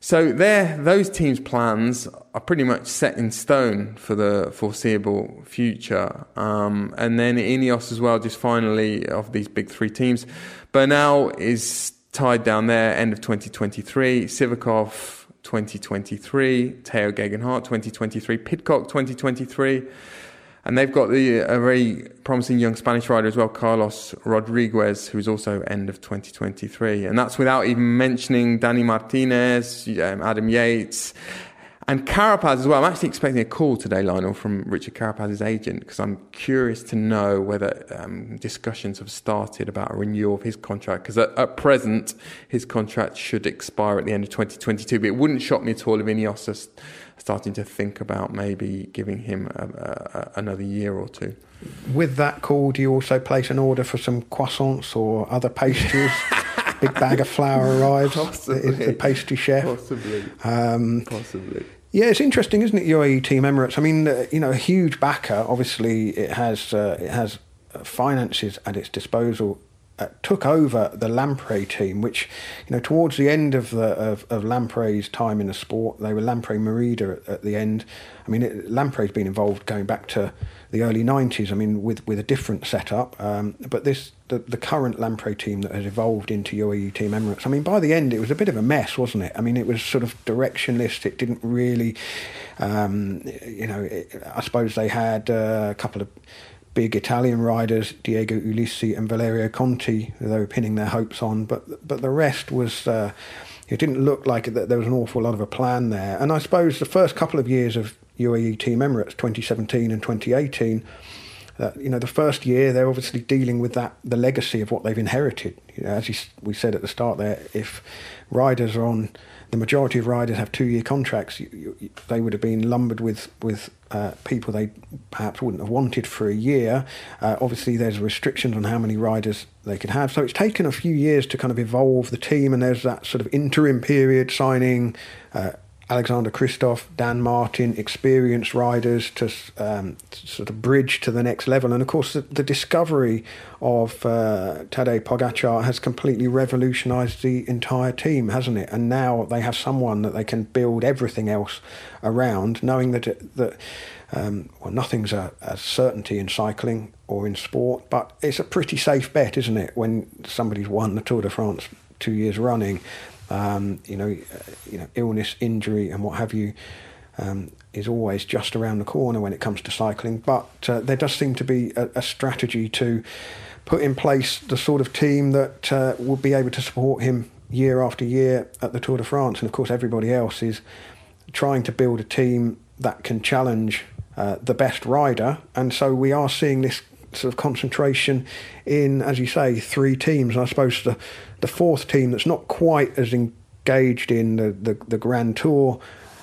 So there, those teams' plans are pretty much set in stone for the foreseeable future. Um, and then Ineos as well, just finally of these big three teams. Bernal is tied down there, end of 2023. Sivakov, 2023. Tao Geoghegan Hart, 2023. Pidcock, 2023. And they've got the, a very promising young Spanish rider as well, Carlos Rodriguez, who's also end of 2023. And that's without even mentioning Danny Martinez, um, Adam Yates, and Carapaz as well. I'm actually expecting a call today, Lionel, from Richard Carapaz's agent because I'm curious to know whether um, discussions have started about a renewal of his contract. Because at, at, present, his contract should expire at the end of 2022. But it wouldn't shock me at all if Ineos are starting to think about maybe giving him a, a, another year or two. With that call, do you also place an order for some croissants or other pastries? [laughs] big bag of flour arrives. Possibly. The pastry chef. Possibly. Um, Possibly. Yeah, it's interesting, isn't it? UAE Team Emirates. I mean, uh, you know, a huge backer. Obviously, it has uh, it has finances at its disposal. Uh, took over the Lampre team, which, you know, towards the end of the of, of Lampre's time in the sport, they were Lampre Merida at, at the end. I mean, it, Lampre's been involved going back to the early 90s, I mean, with, with a different setup. Um, but this the, the current Lampre team that has evolved into UAE Team Emirates, I mean, by the end, it was a bit of a mess, wasn't it? I mean, it was sort of directionless. It didn't really, um, you know, it, I suppose they had uh, a couple of big Italian riders, Diego Ulissi and Valerio Conti, they were pinning their hopes on. But, but the rest was. Uh, it didn't look like that there was an awful lot of a plan there. And I suppose the first couple of years of UAE Team Emirates 2017 and 2018. Uh, you know, the first year they're obviously dealing with that the legacy of what they've inherited. You know, as you, we said at the start, there, if riders are on the majority of riders have two-year contracts, you, you, they would have been lumbered with with uh, people they perhaps wouldn't have wanted for a year. Uh, obviously, there's restrictions on how many riders they could have, so it's taken a few years to kind of evolve the team. And there's that sort of interim period signing. Uh, Alexander Kristoff, Dan Martin, experienced riders to, um, sort of bridge to the next level. And of course, the, the discovery of uh, Tadej Pogacar has completely revolutionised the entire team, hasn't it? And now they have someone that they can build everything else around, knowing that that um, well, nothing's a, a certainty in cycling or in sport, but it's a pretty safe bet, isn't it? When somebody's won the Tour de France two years running, um, you know, uh, you know, illness, injury, and what have you. Um, is always just around the corner when it comes to cycling, but uh, there does seem to be a, a, strategy to put in place the sort of team that uh, will be able to support him year after year at the Tour de France. And of course, everybody else is trying to build a team that can challenge uh, the best rider. And so we are seeing this sort of concentration in, as you say, three teams. I suppose the the fourth team that's not quite as engaged in the, the, the Grand Tour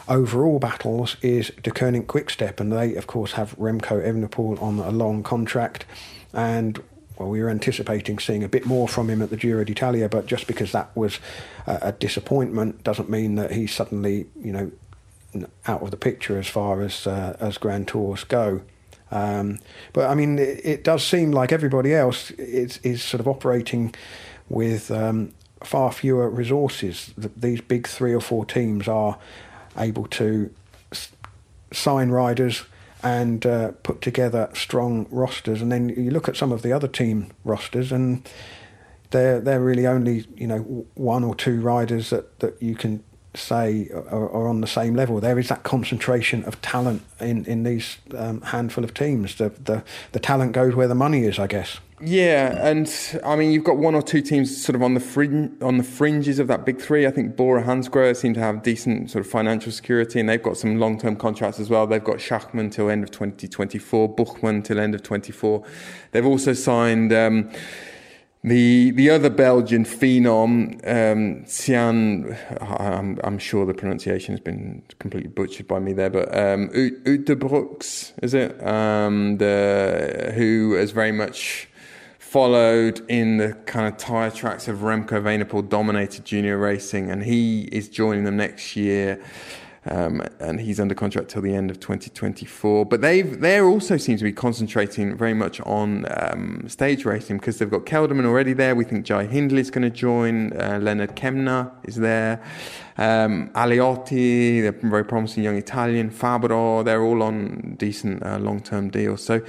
overall battles is Deceuninck Quickstep, and they, of course, have Remco Evenepoel on a long contract. And well, we were anticipating seeing a bit more from him at the Giro d'Italia, but just because that was a, a disappointment doesn't mean that he's suddenly, you know, out of the picture as far as uh, as Grand Tours go. Um, but I mean, it, it, does seem like everybody else is, is sort of operating with um, far fewer resources. These big three or four teams are able to s- sign riders and uh, put together strong rosters. And then you look at some of the other team rosters, and they're they're really only you know one or two riders that, that you can say are, are on the same level. There is that concentration of talent in in these um, handful of teams. The, the the talent goes where the money is, I guess. Yeah, and I mean you've got one or two teams sort of on the fringe, on the fringes of that big three. I think Bora Hansgrohe seem to have decent sort of financial security, and they've got some long term contracts as well. They've got Schachmann till end of 2024, Buchmann till end of 24. They've also signed. Um, The the other Belgian phenom, um, Cian, I'm, I'm sure the pronunciation has been completely butchered by me there, but um, Uterbrooks, is it? Um, the who has very much followed in the kind of tyre tracks of Remco Evenepoel dominated junior racing, and he is joining them next year. Um, and he's under contract till the end of 2024. But they've they also seem to be concentrating very much on um, stage racing because they've got Kelderman already there. We think Jai Hindley is going to join. Uh, Lennard Kämna is there. Um, Aleotti, the very promising young Italian. Fabbro, they're all on decent uh, long term deals. So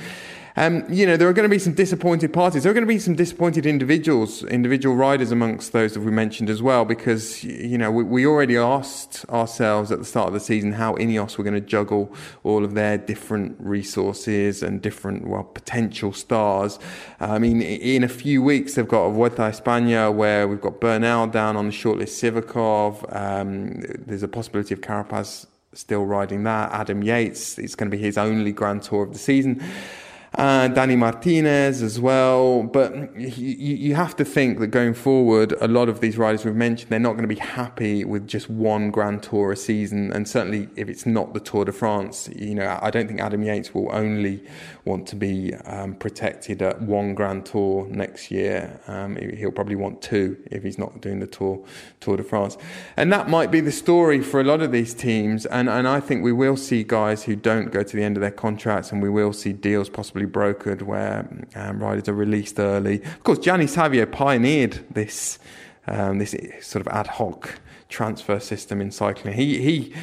um, you know, there are going to be some disappointed parties. There are going to be some disappointed individuals, individual riders amongst those that we mentioned as well, because, you know, we, we already asked ourselves at the start of the season how Ineos were going to juggle all of their different resources and different, well, potential stars. I mean, in a few weeks, they've got Vuelta España where we've got Bernal down on the shortlist, Sivakov. Um, there's a possibility of Carapaz still riding that. Adam Yates, it's going to be his only Grand Tour of the season uh, Danny Martinez as well. But you, you have to think that going forward, a lot of these riders we've mentioned, they're not going to be happy with just one Grand Tour a season. And certainly if it's not the Tour de France, you know, I don't think Adam Yates will only want to be um, protected at one Grand Tour next year. Um, he'll probably want two if he's not doing the Tour Tour de France. And that might be the story for a lot of these teams. And, and I think we will see guys who don't go to the end of their contracts and we will see deals possibly brokered where um, riders are released early. Of course, Gianni Savio pioneered this um, this sort of ad hoc transfer system in cycling. He he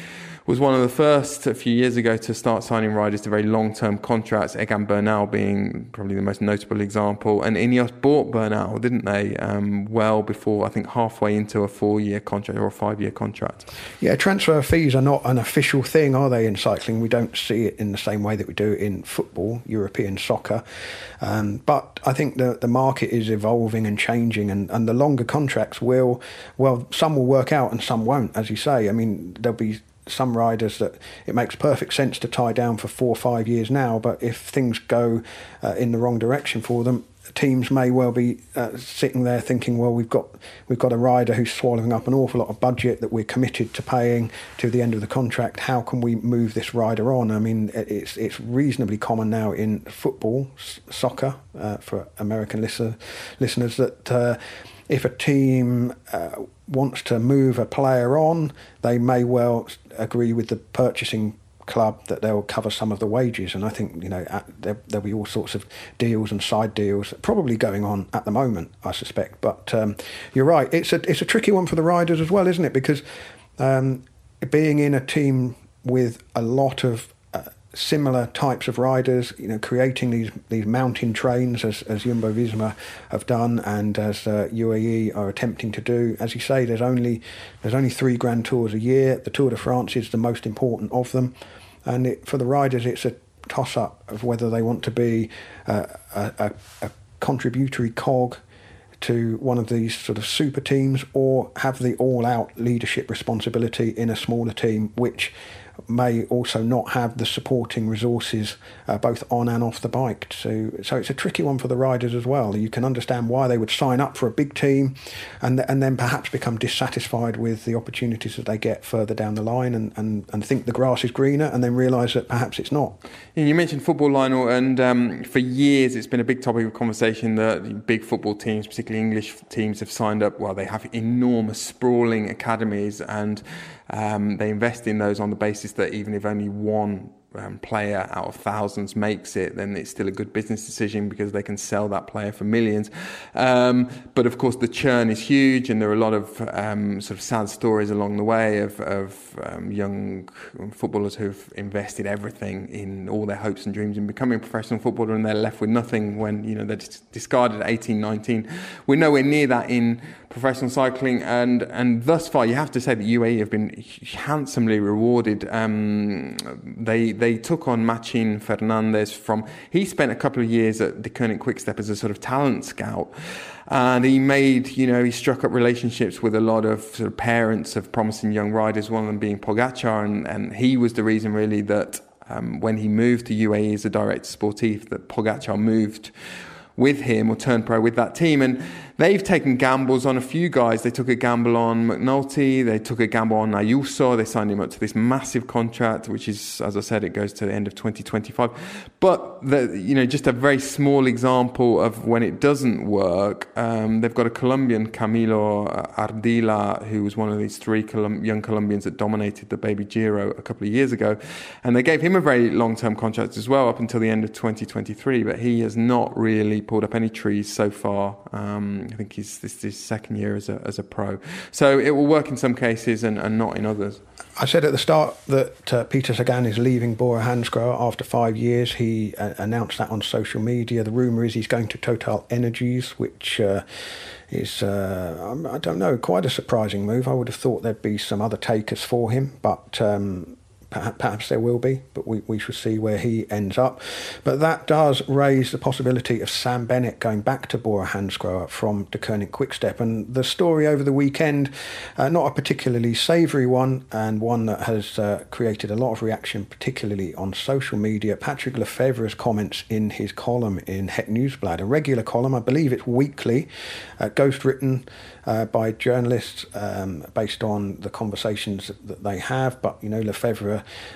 was one of the first a few years ago to start signing riders to very long term contracts, Egan Bernal being probably the most notable example. And Ineos bought Bernal, didn't they? Um, well before, I think, halfway into a four year contract or a five year contract. Yeah, transfer fees are not an official thing, are they, in cycling? We don't see it in the same way that we do in football, European soccer. Um, but I think the, the market is evolving and changing, and, and the longer contracts will, well, some will work out and some won't, as you say. I mean, there'll be some riders that it makes perfect sense to tie down for four or five years now, but if things go uh, in the wrong direction for them, teams may well be uh, sitting there thinking, well, we've got we've got a rider who's swallowing up an awful lot of budget that we're committed to paying to the end of the contract. How can we move this rider on? I mean, it's it's reasonably common now in football, s- soccer, uh, for American listen, listeners that uh, if a team uh, wants to move a player on, they may well agree with the purchasing club that they'll cover some of the wages. And I think you know there, will be all sorts of deals and side deals probably going on at the moment. I suspect, but um, you're right. It's a it's a tricky one for the riders as well, isn't it? Because um, being in a team with a lot of similar types of riders, you know, creating these these mountain trains as, as Jumbo Visma have done and as uh, UAE are attempting to do. As you say, there's only there's only three Grand Tours a year. The Tour de France is the most important of them, and it, for the riders, it's a toss up of whether they want to be uh, a, a, a contributory cog to one of these sort of super teams or have the all out leadership responsibility in a smaller team, which may also not have the supporting resources uh, both on and off the bike. So, so it's a tricky one for the riders as well. You can understand why they would sign up for a big team and, and then perhaps become dissatisfied with the opportunities that they get further down the line and, and, and think the grass is greener and then realise that perhaps it's not. You mentioned football, Lionel, and um, for years it's been a big topic of conversation that big football teams, particularly English teams, have signed up. Well, they have enormous, sprawling academies and um, they invest in those on the basis that even if only one um, player out of thousands makes it, then it's still a good business decision because they can sell that player for millions. Um, but of course, the churn is huge, and there are a lot of um, sort of sad stories along the way of, of um, young footballers who've invested everything in all their hopes and dreams in becoming a professional footballer, and they're left with nothing when you know they're discarded at 18, 19. We're nowhere near that in professional cycling, and and thus far, you have to say that UAE have been handsomely rewarded. Um, they they took on Matxin Fernandez from. He spent a couple of years at Deceuninck Quickstep as a sort of talent scout. And he made, you know, he struck up relationships with a lot of sort of parents of promising young riders, one of them being Pogacar. And, and he was the reason, really, that um, when he moved to UAE as a director sportif, that Pogacar moved with him or turned pro with that team. And they've taken gambles on a few guys. They took a gamble on McNulty. They took a gamble on Ayuso. They signed him up to this massive contract, which is, as I said, it goes to the end of 2025. But the, you know, just a very small example of when it doesn't work. Um, they've got a Colombian, Camilo Ardila, who was one of these three Colum- young Colombians that dominated the Baby Giro a couple of years ago, and they gave him a very long-term contract as well up until the end of 2023. But he has not really pulled up any trees so far. Um, I think he's this is his second year as a as a pro. So it will work in some cases and, and not in others. I said at the start that uh, Peter Sagan is leaving Bora Hansgrohe after five years. He uh, announced that on social media. The rumour is he's going to Total Energies, which uh, is, uh, I don't know, quite a surprising move. I would have thought there'd be some other takers for him, but um, Perhaps there will be, but we, we shall see where he ends up. But that does raise the possibility of Sam Bennett going back to Bora Hansgrohe from Deceuninck Quickstep. And the story over the weekend, uh, not a particularly savoury one, and one that has uh, created a lot of reaction, particularly on social media. Patrick Lefevere's comments in his column in Het Nieuwsblad, a regular column, I believe it's weekly, uh, ghost written uh, by journalists um, based on the conversations that they have. But you know,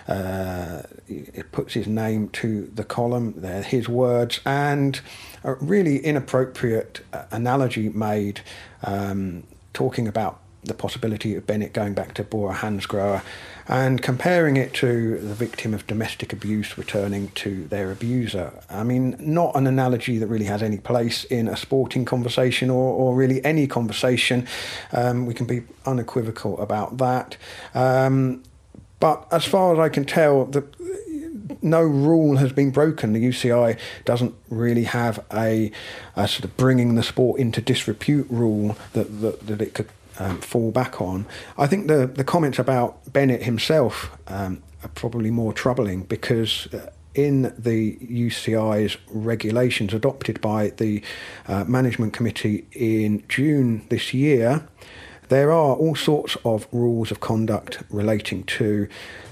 Uh, it puts his name to the column. They're his words, and a really inappropriate uh, analogy made um, talking about the possibility of Bennett going back to Bora Hansgrohe and comparing it to the victim of domestic abuse returning to their abuser. I mean, not an analogy that really has any place in a sporting conversation or, or really any conversation. Um, we can be unequivocal about that. Um, but as far as I can tell, the, no rule has been broken. The UCI doesn't really have a, a, sort of bringing the sport into disrepute rule that, that, that it could um, fall back on. I think the, the comments about Bennett himself um, are probably more troubling because. Uh, in the UCI's regulations adopted by the uh, management committee in June this year, there are all sorts of rules of conduct relating to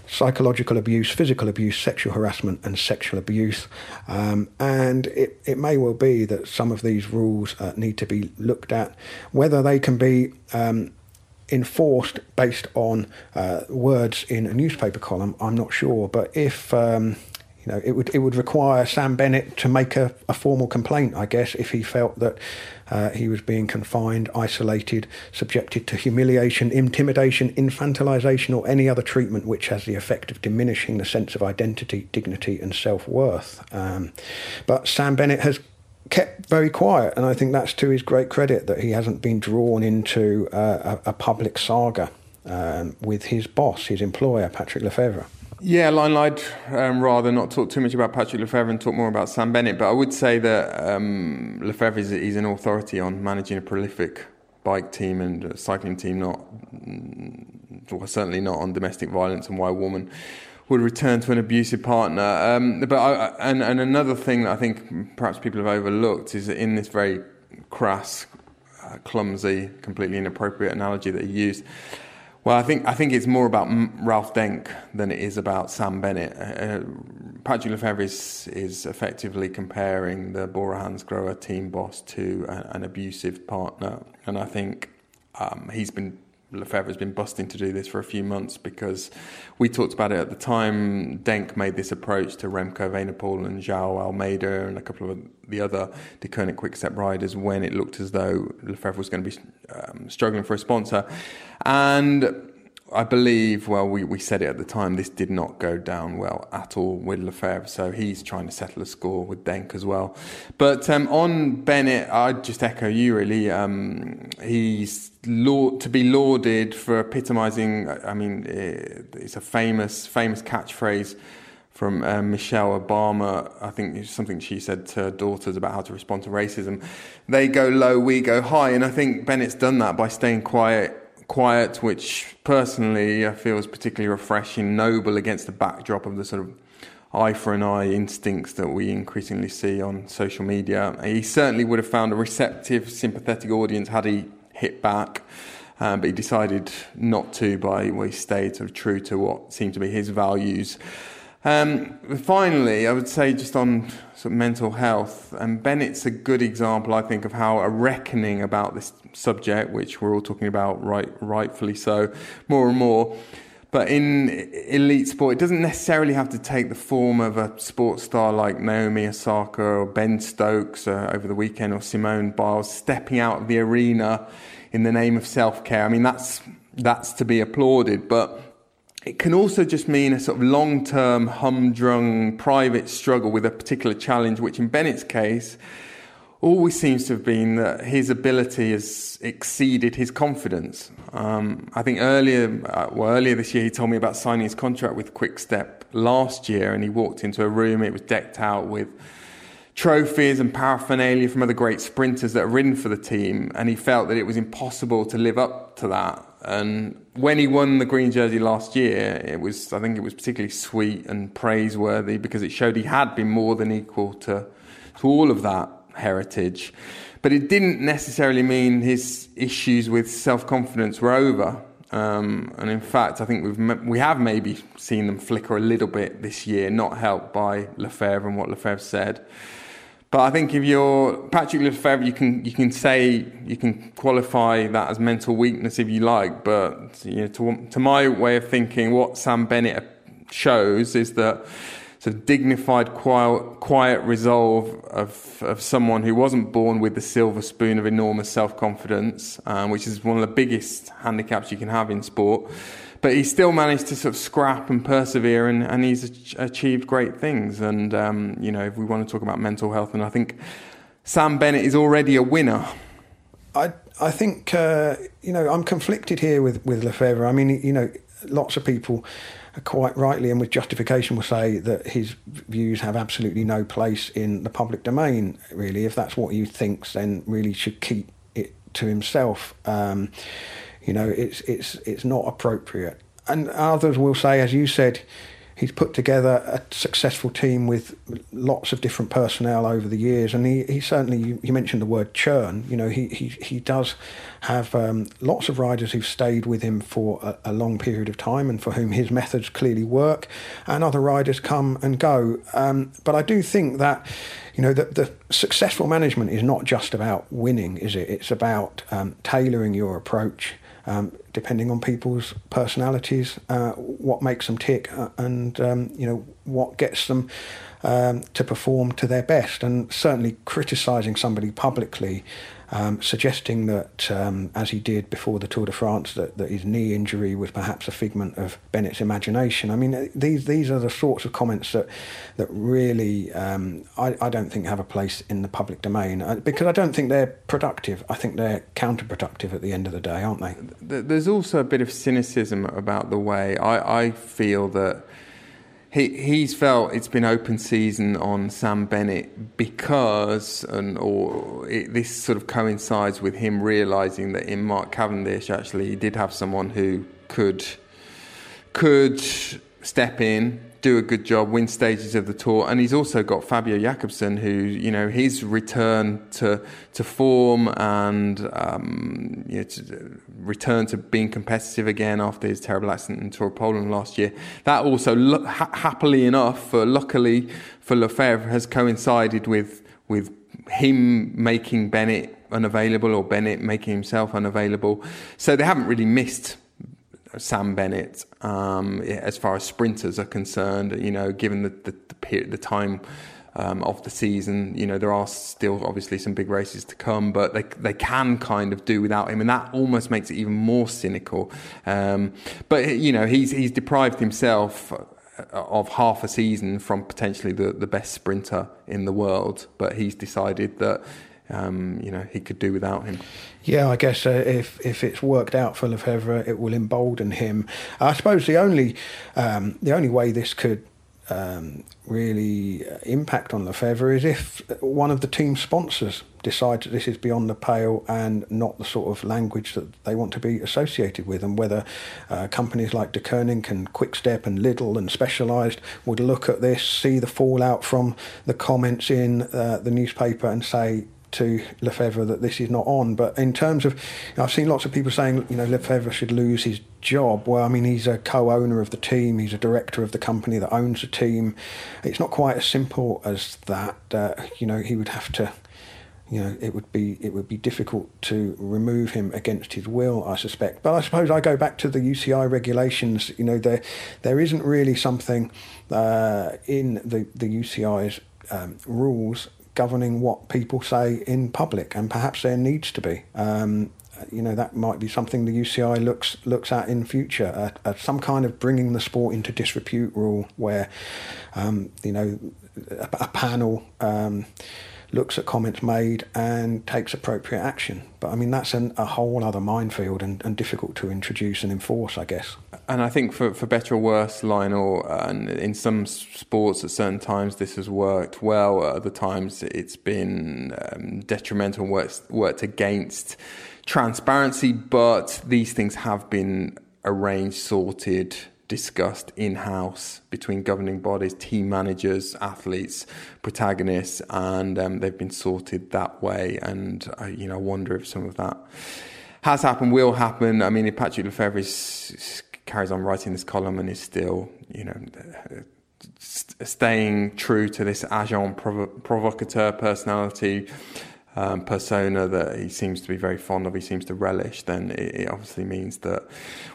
psychological abuse, physical abuse, sexual harassment, and sexual abuse. Um, and it, it may well be that some of these rules uh, need to be looked at, whether they can be um, enforced based on uh, words in a newspaper column. I'm not sure, but if um, you know, it would it would require Sam Bennett to make a, a formal complaint, I guess, if he felt that uh, he was being confined, isolated, subjected to humiliation, intimidation, infantilization, or any other treatment which has the effect of diminishing the sense of identity, dignity, and self worth. Um, but Sam Bennett has kept very quiet, and I think that's to his great credit that he hasn't been drawn into uh, a, a, public saga um, with his boss, his employer, Patrick Lefevere. Yeah, Line I'd um, rather not talk too much about Patrick Lefevere and talk more about Sam Bennett, but I would say that um, Lefevere is he's an authority on managing a prolific bike team and cycling team, not well, certainly not on domestic violence and why a woman would return to an abusive partner. Um, but I, and, and another thing that I think perhaps people have overlooked is that in this very crass, uh, clumsy, completely inappropriate analogy that he used well, I think I think it's more about Ralph Denk than it is about Sam Bennett. Uh, Patrick Lefevere is, is effectively comparing the Bora Hansgrohe team boss to a, an abusive partner, and I think um, he's been Lefevere has been busting to do this for a few months because we talked about it at the time. Denk made this approach to Remco Evenepoel and Joao Almeida and a couple of the other Deceuninck Quickstep riders when it looked as though Lefevere was going to be um, struggling for a sponsor. And I believe, well, we, we said it at the time, this did not go down well at all with Lefevere, so he's trying to settle a score with Denk as well. But um, on Bennett, I'd just echo you really. Um, he's laud- to be lauded for epitomising, I mean, it's a famous, famous catchphrase from uh, Michelle Obama. I think it's something she said to her daughters about how to respond to racism. They go low, we go high, and I think Bennett's done that by staying quiet quiet, which personally I feel is particularly refreshing, noble against the backdrop of the sort of eye for an eye instincts that we increasingly see on social media. He certainly would have found a receptive, sympathetic audience had he hit back. Um, but he decided not to by well, he stayed sort of true to what seemed to be his values. Um, finally, I would say just on sort of mental health, and Bennett's a good example, I think, of how a reckoning about this subject, which we're all talking about, right, rightfully so, more and more. But in elite sport, it doesn't necessarily have to take the form of a sports star like Naomi Osaka or Ben Stokes uh, over the weekend or Simone Biles stepping out of the arena in the name of self care. I mean, that's that's to be applauded, but it can also just mean a sort of long term, humdrum, private struggle with a particular challenge, which in Bennett's case always seems to have been that his ability has exceeded his confidence. Um, I think earlier, uh, well, earlier this year, he told me about signing his contract with Quickstep last year, and he walked into a room, it was decked out with trophies and paraphernalia from other great sprinters that have ridden for the team, and he felt that it was impossible to live up to that. And when he won the green jersey last year, it was I think it was particularly sweet and praiseworthy because it showed he had been more than equal to to all of that heritage. But it didn't necessarily mean his issues with self confidence were over. Um, and in fact, I think we've we have maybe seen them flicker a little bit this year, not helped by Lefevere and what Lefevere said. But I think if you're Patrick Lefevere, you can you can say you can qualify that as mental weakness if you like. But you know, to to my way of thinking, what Sam Bennett shows is that sort of dignified, quiet, quiet resolve of, of someone who wasn't born with the silver spoon of enormous self confidence, um, which is one of the biggest handicaps you can have in sport. But he still managed to sort of scrap and persevere, and, and he's achieved great things. And, um, you know, if we want to talk about mental health, and I think Sam Bennett is already a winner. I, I think, uh, you know, I'm conflicted here with, with Lefevere. I mean, you know, lots of people quite rightly and with justification will say that his views have absolutely no place in the public domain, really. If that's what he thinks, then really should keep it to himself. Um, you know, it's it's it's not appropriate. And others will say, as you said, he's put together a successful team with lots of different personnel over the years, and he, he certainly you, you mentioned the word churn. You know, he he, he does have um, lots of riders who've stayed with him for a, a, long period of time, and for whom his methods clearly work, and other riders come and go. Um, but I do think that you know, the, the, successful management is not just about winning, is it? It's about um, tailoring your approach um, depending on people's personalities, uh, what makes them tick, uh, and um, you know what gets them um, to perform to their best. And certainly, criticising somebody publicly um, suggesting that, um, as he did before the Tour de France, that, that his knee injury was perhaps a figment of Bennett's imagination. I mean, these these are the sorts of comments that that really um, I, I don't think have a place in the public domain uh, because I don't think they're productive. I think they're counterproductive at the end of the day, aren't they? There's also a bit of cynicism about the way I, I feel that he he's felt it's been open season on Sam Bennett because, and or it, this sort of coincides with him realizing that in Mark Cavendish actually he did have someone who could could step in do a good job, win stages of the tour, and he's also got Fabio Jakobsen, who you know his return to to form and um, you know, to return to being competitive again after his terrible accident in Tour of Poland last year. That also, ha- happily enough, uh, luckily for Lefevere, has coincided with with him making Bennett unavailable or Bennett making himself unavailable. So they haven't really missed Sam Bennett um, as far as sprinters are concerned. You know, given the the, the, period, the time. Um, of the season, you know there are still obviously some big races to come, but they they can kind of do without him, and that almost makes it even more cynical. Um, but you know he's he's deprived himself of half a season from potentially the, the best sprinter in the world, but he's decided that um, you know, he could do without him. Yeah, I guess uh, if if it's worked out for Lefevere, it will embolden him. I suppose the only um, the only way this could um, really impact on Lefevere is if one of the team sponsors decides that this is beyond the pale and not the sort of language that they want to be associated with, and whether uh, companies like Deceuninck and Quickstep and Lidl and Specialized would look at this, see the fallout from the comments in uh, the newspaper, and say, to Lefevere that this is not on. But in terms of, I've seen lots of people saying, you know, Lefevere should lose his job. Well, I mean, he's a co-owner of the team. He's a director of the company that owns the team. It's not quite as simple as that. Uh, you know, he would have to you know, it would be it would be difficult to remove him against his will, I suspect. But I suppose I go back to the UCI regulations. You know, there there isn't really something uh, in the the UCI's um, rules governing what people say in public, and perhaps there needs to be. Um, you know that might be something the UCI looks looks at in future, at, at some kind of bringing the sport into disrepute rule, where um, you know a, a panel um, looks at comments made and takes appropriate action. But I mean, that's an, a whole other minefield and, and, difficult to introduce and enforce, I guess. And I think for, for better or worse, Lionel, and in some sports at certain times this has worked well, at other times it's been um, detrimental worked, worked against transparency, but these things have been arranged, sorted, discussed in house between governing bodies, team managers, athletes, protagonists, and um, they've been sorted that way. And I, you know, wonder if some of that has happened, will happen. I mean, if Patrick Lefevere carries on writing this column and is still, you know, staying true to this agent provo- provocateur personality um, persona that he seems to be very fond of, he seems to relish, then it, it, obviously means that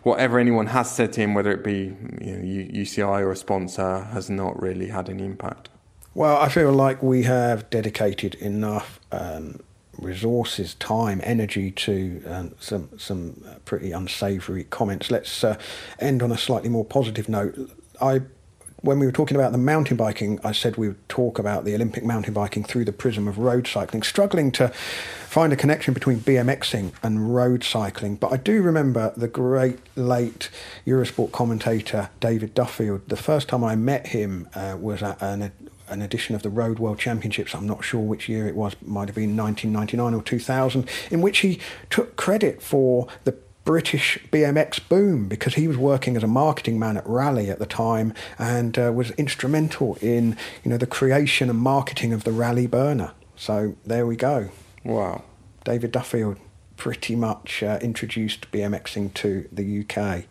whatever anyone has said to him, whether it be you know, UCI or a sponsor, has not really had any impact. Well, I feel like we have dedicated enough um, resources, time, energy to um, some some pretty unsavoury comments. Let's uh, end on a slightly more positive note. I when we were talking about the mountain biking, I said we would talk about the Olympic mountain biking through the prism of road cycling, struggling to find a connection between BMXing and road cycling. But I do remember the great late Eurosport commentator David Duffield. The first time I met him uh, was at an, an edition of the Road World Championships. I'm not sure which year it was, might have been 1999 or 2000, in which he took credit for the British BMX boom because he was working as a marketing man at Raleigh at the time and uh, was instrumental in you know the creation and marketing of the Raleigh Burner. So there we go. Wow. David Duffield pretty much uh, introduced BMXing to the UK.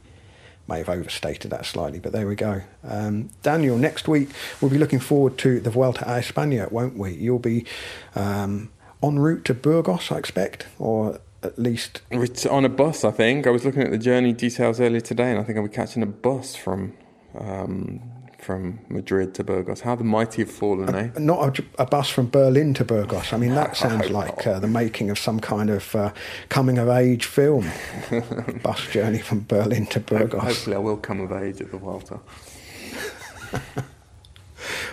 May have overstated that slightly, but there we go. Um, Daniel, next week we'll be looking forward to the Vuelta a España, won't we? You'll be um, en route to Burgos, I expect, or at least on a bus. I think I was looking at the journey details earlier today, and I think I'll be catching a bus from um, from Madrid to Burgos. How the mighty have fallen, a, eh? Not a, a, bus from Berlin to Burgos. I mean, that [laughs] sounds like uh, the making of some kind of uh, coming of age film. [laughs] bus journey from Berlin to Burgos. Hopefully, I will come of age at the Vuelta. [laughs]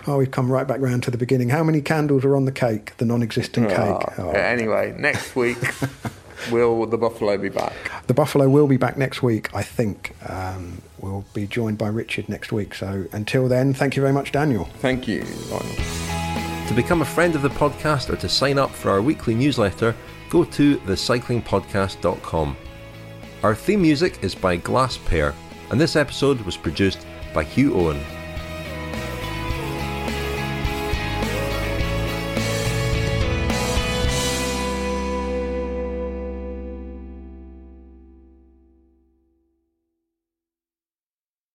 Oh, we've come right back round to the beginning. How many candles are on the cake? The non-existent oh, cake. Oh. Anyway, next week will the Buffalo be back? The Buffalo will be back next week, I think. Um, we'll be joined by Richard next week. So until then, thank you very much, Daniel. Thank you, To become a friend of the podcast or to sign up for our weekly newsletter, go to thecyclingpodcast.com. Our theme music is by Glass Pear, and this episode was produced by Hugh Owen.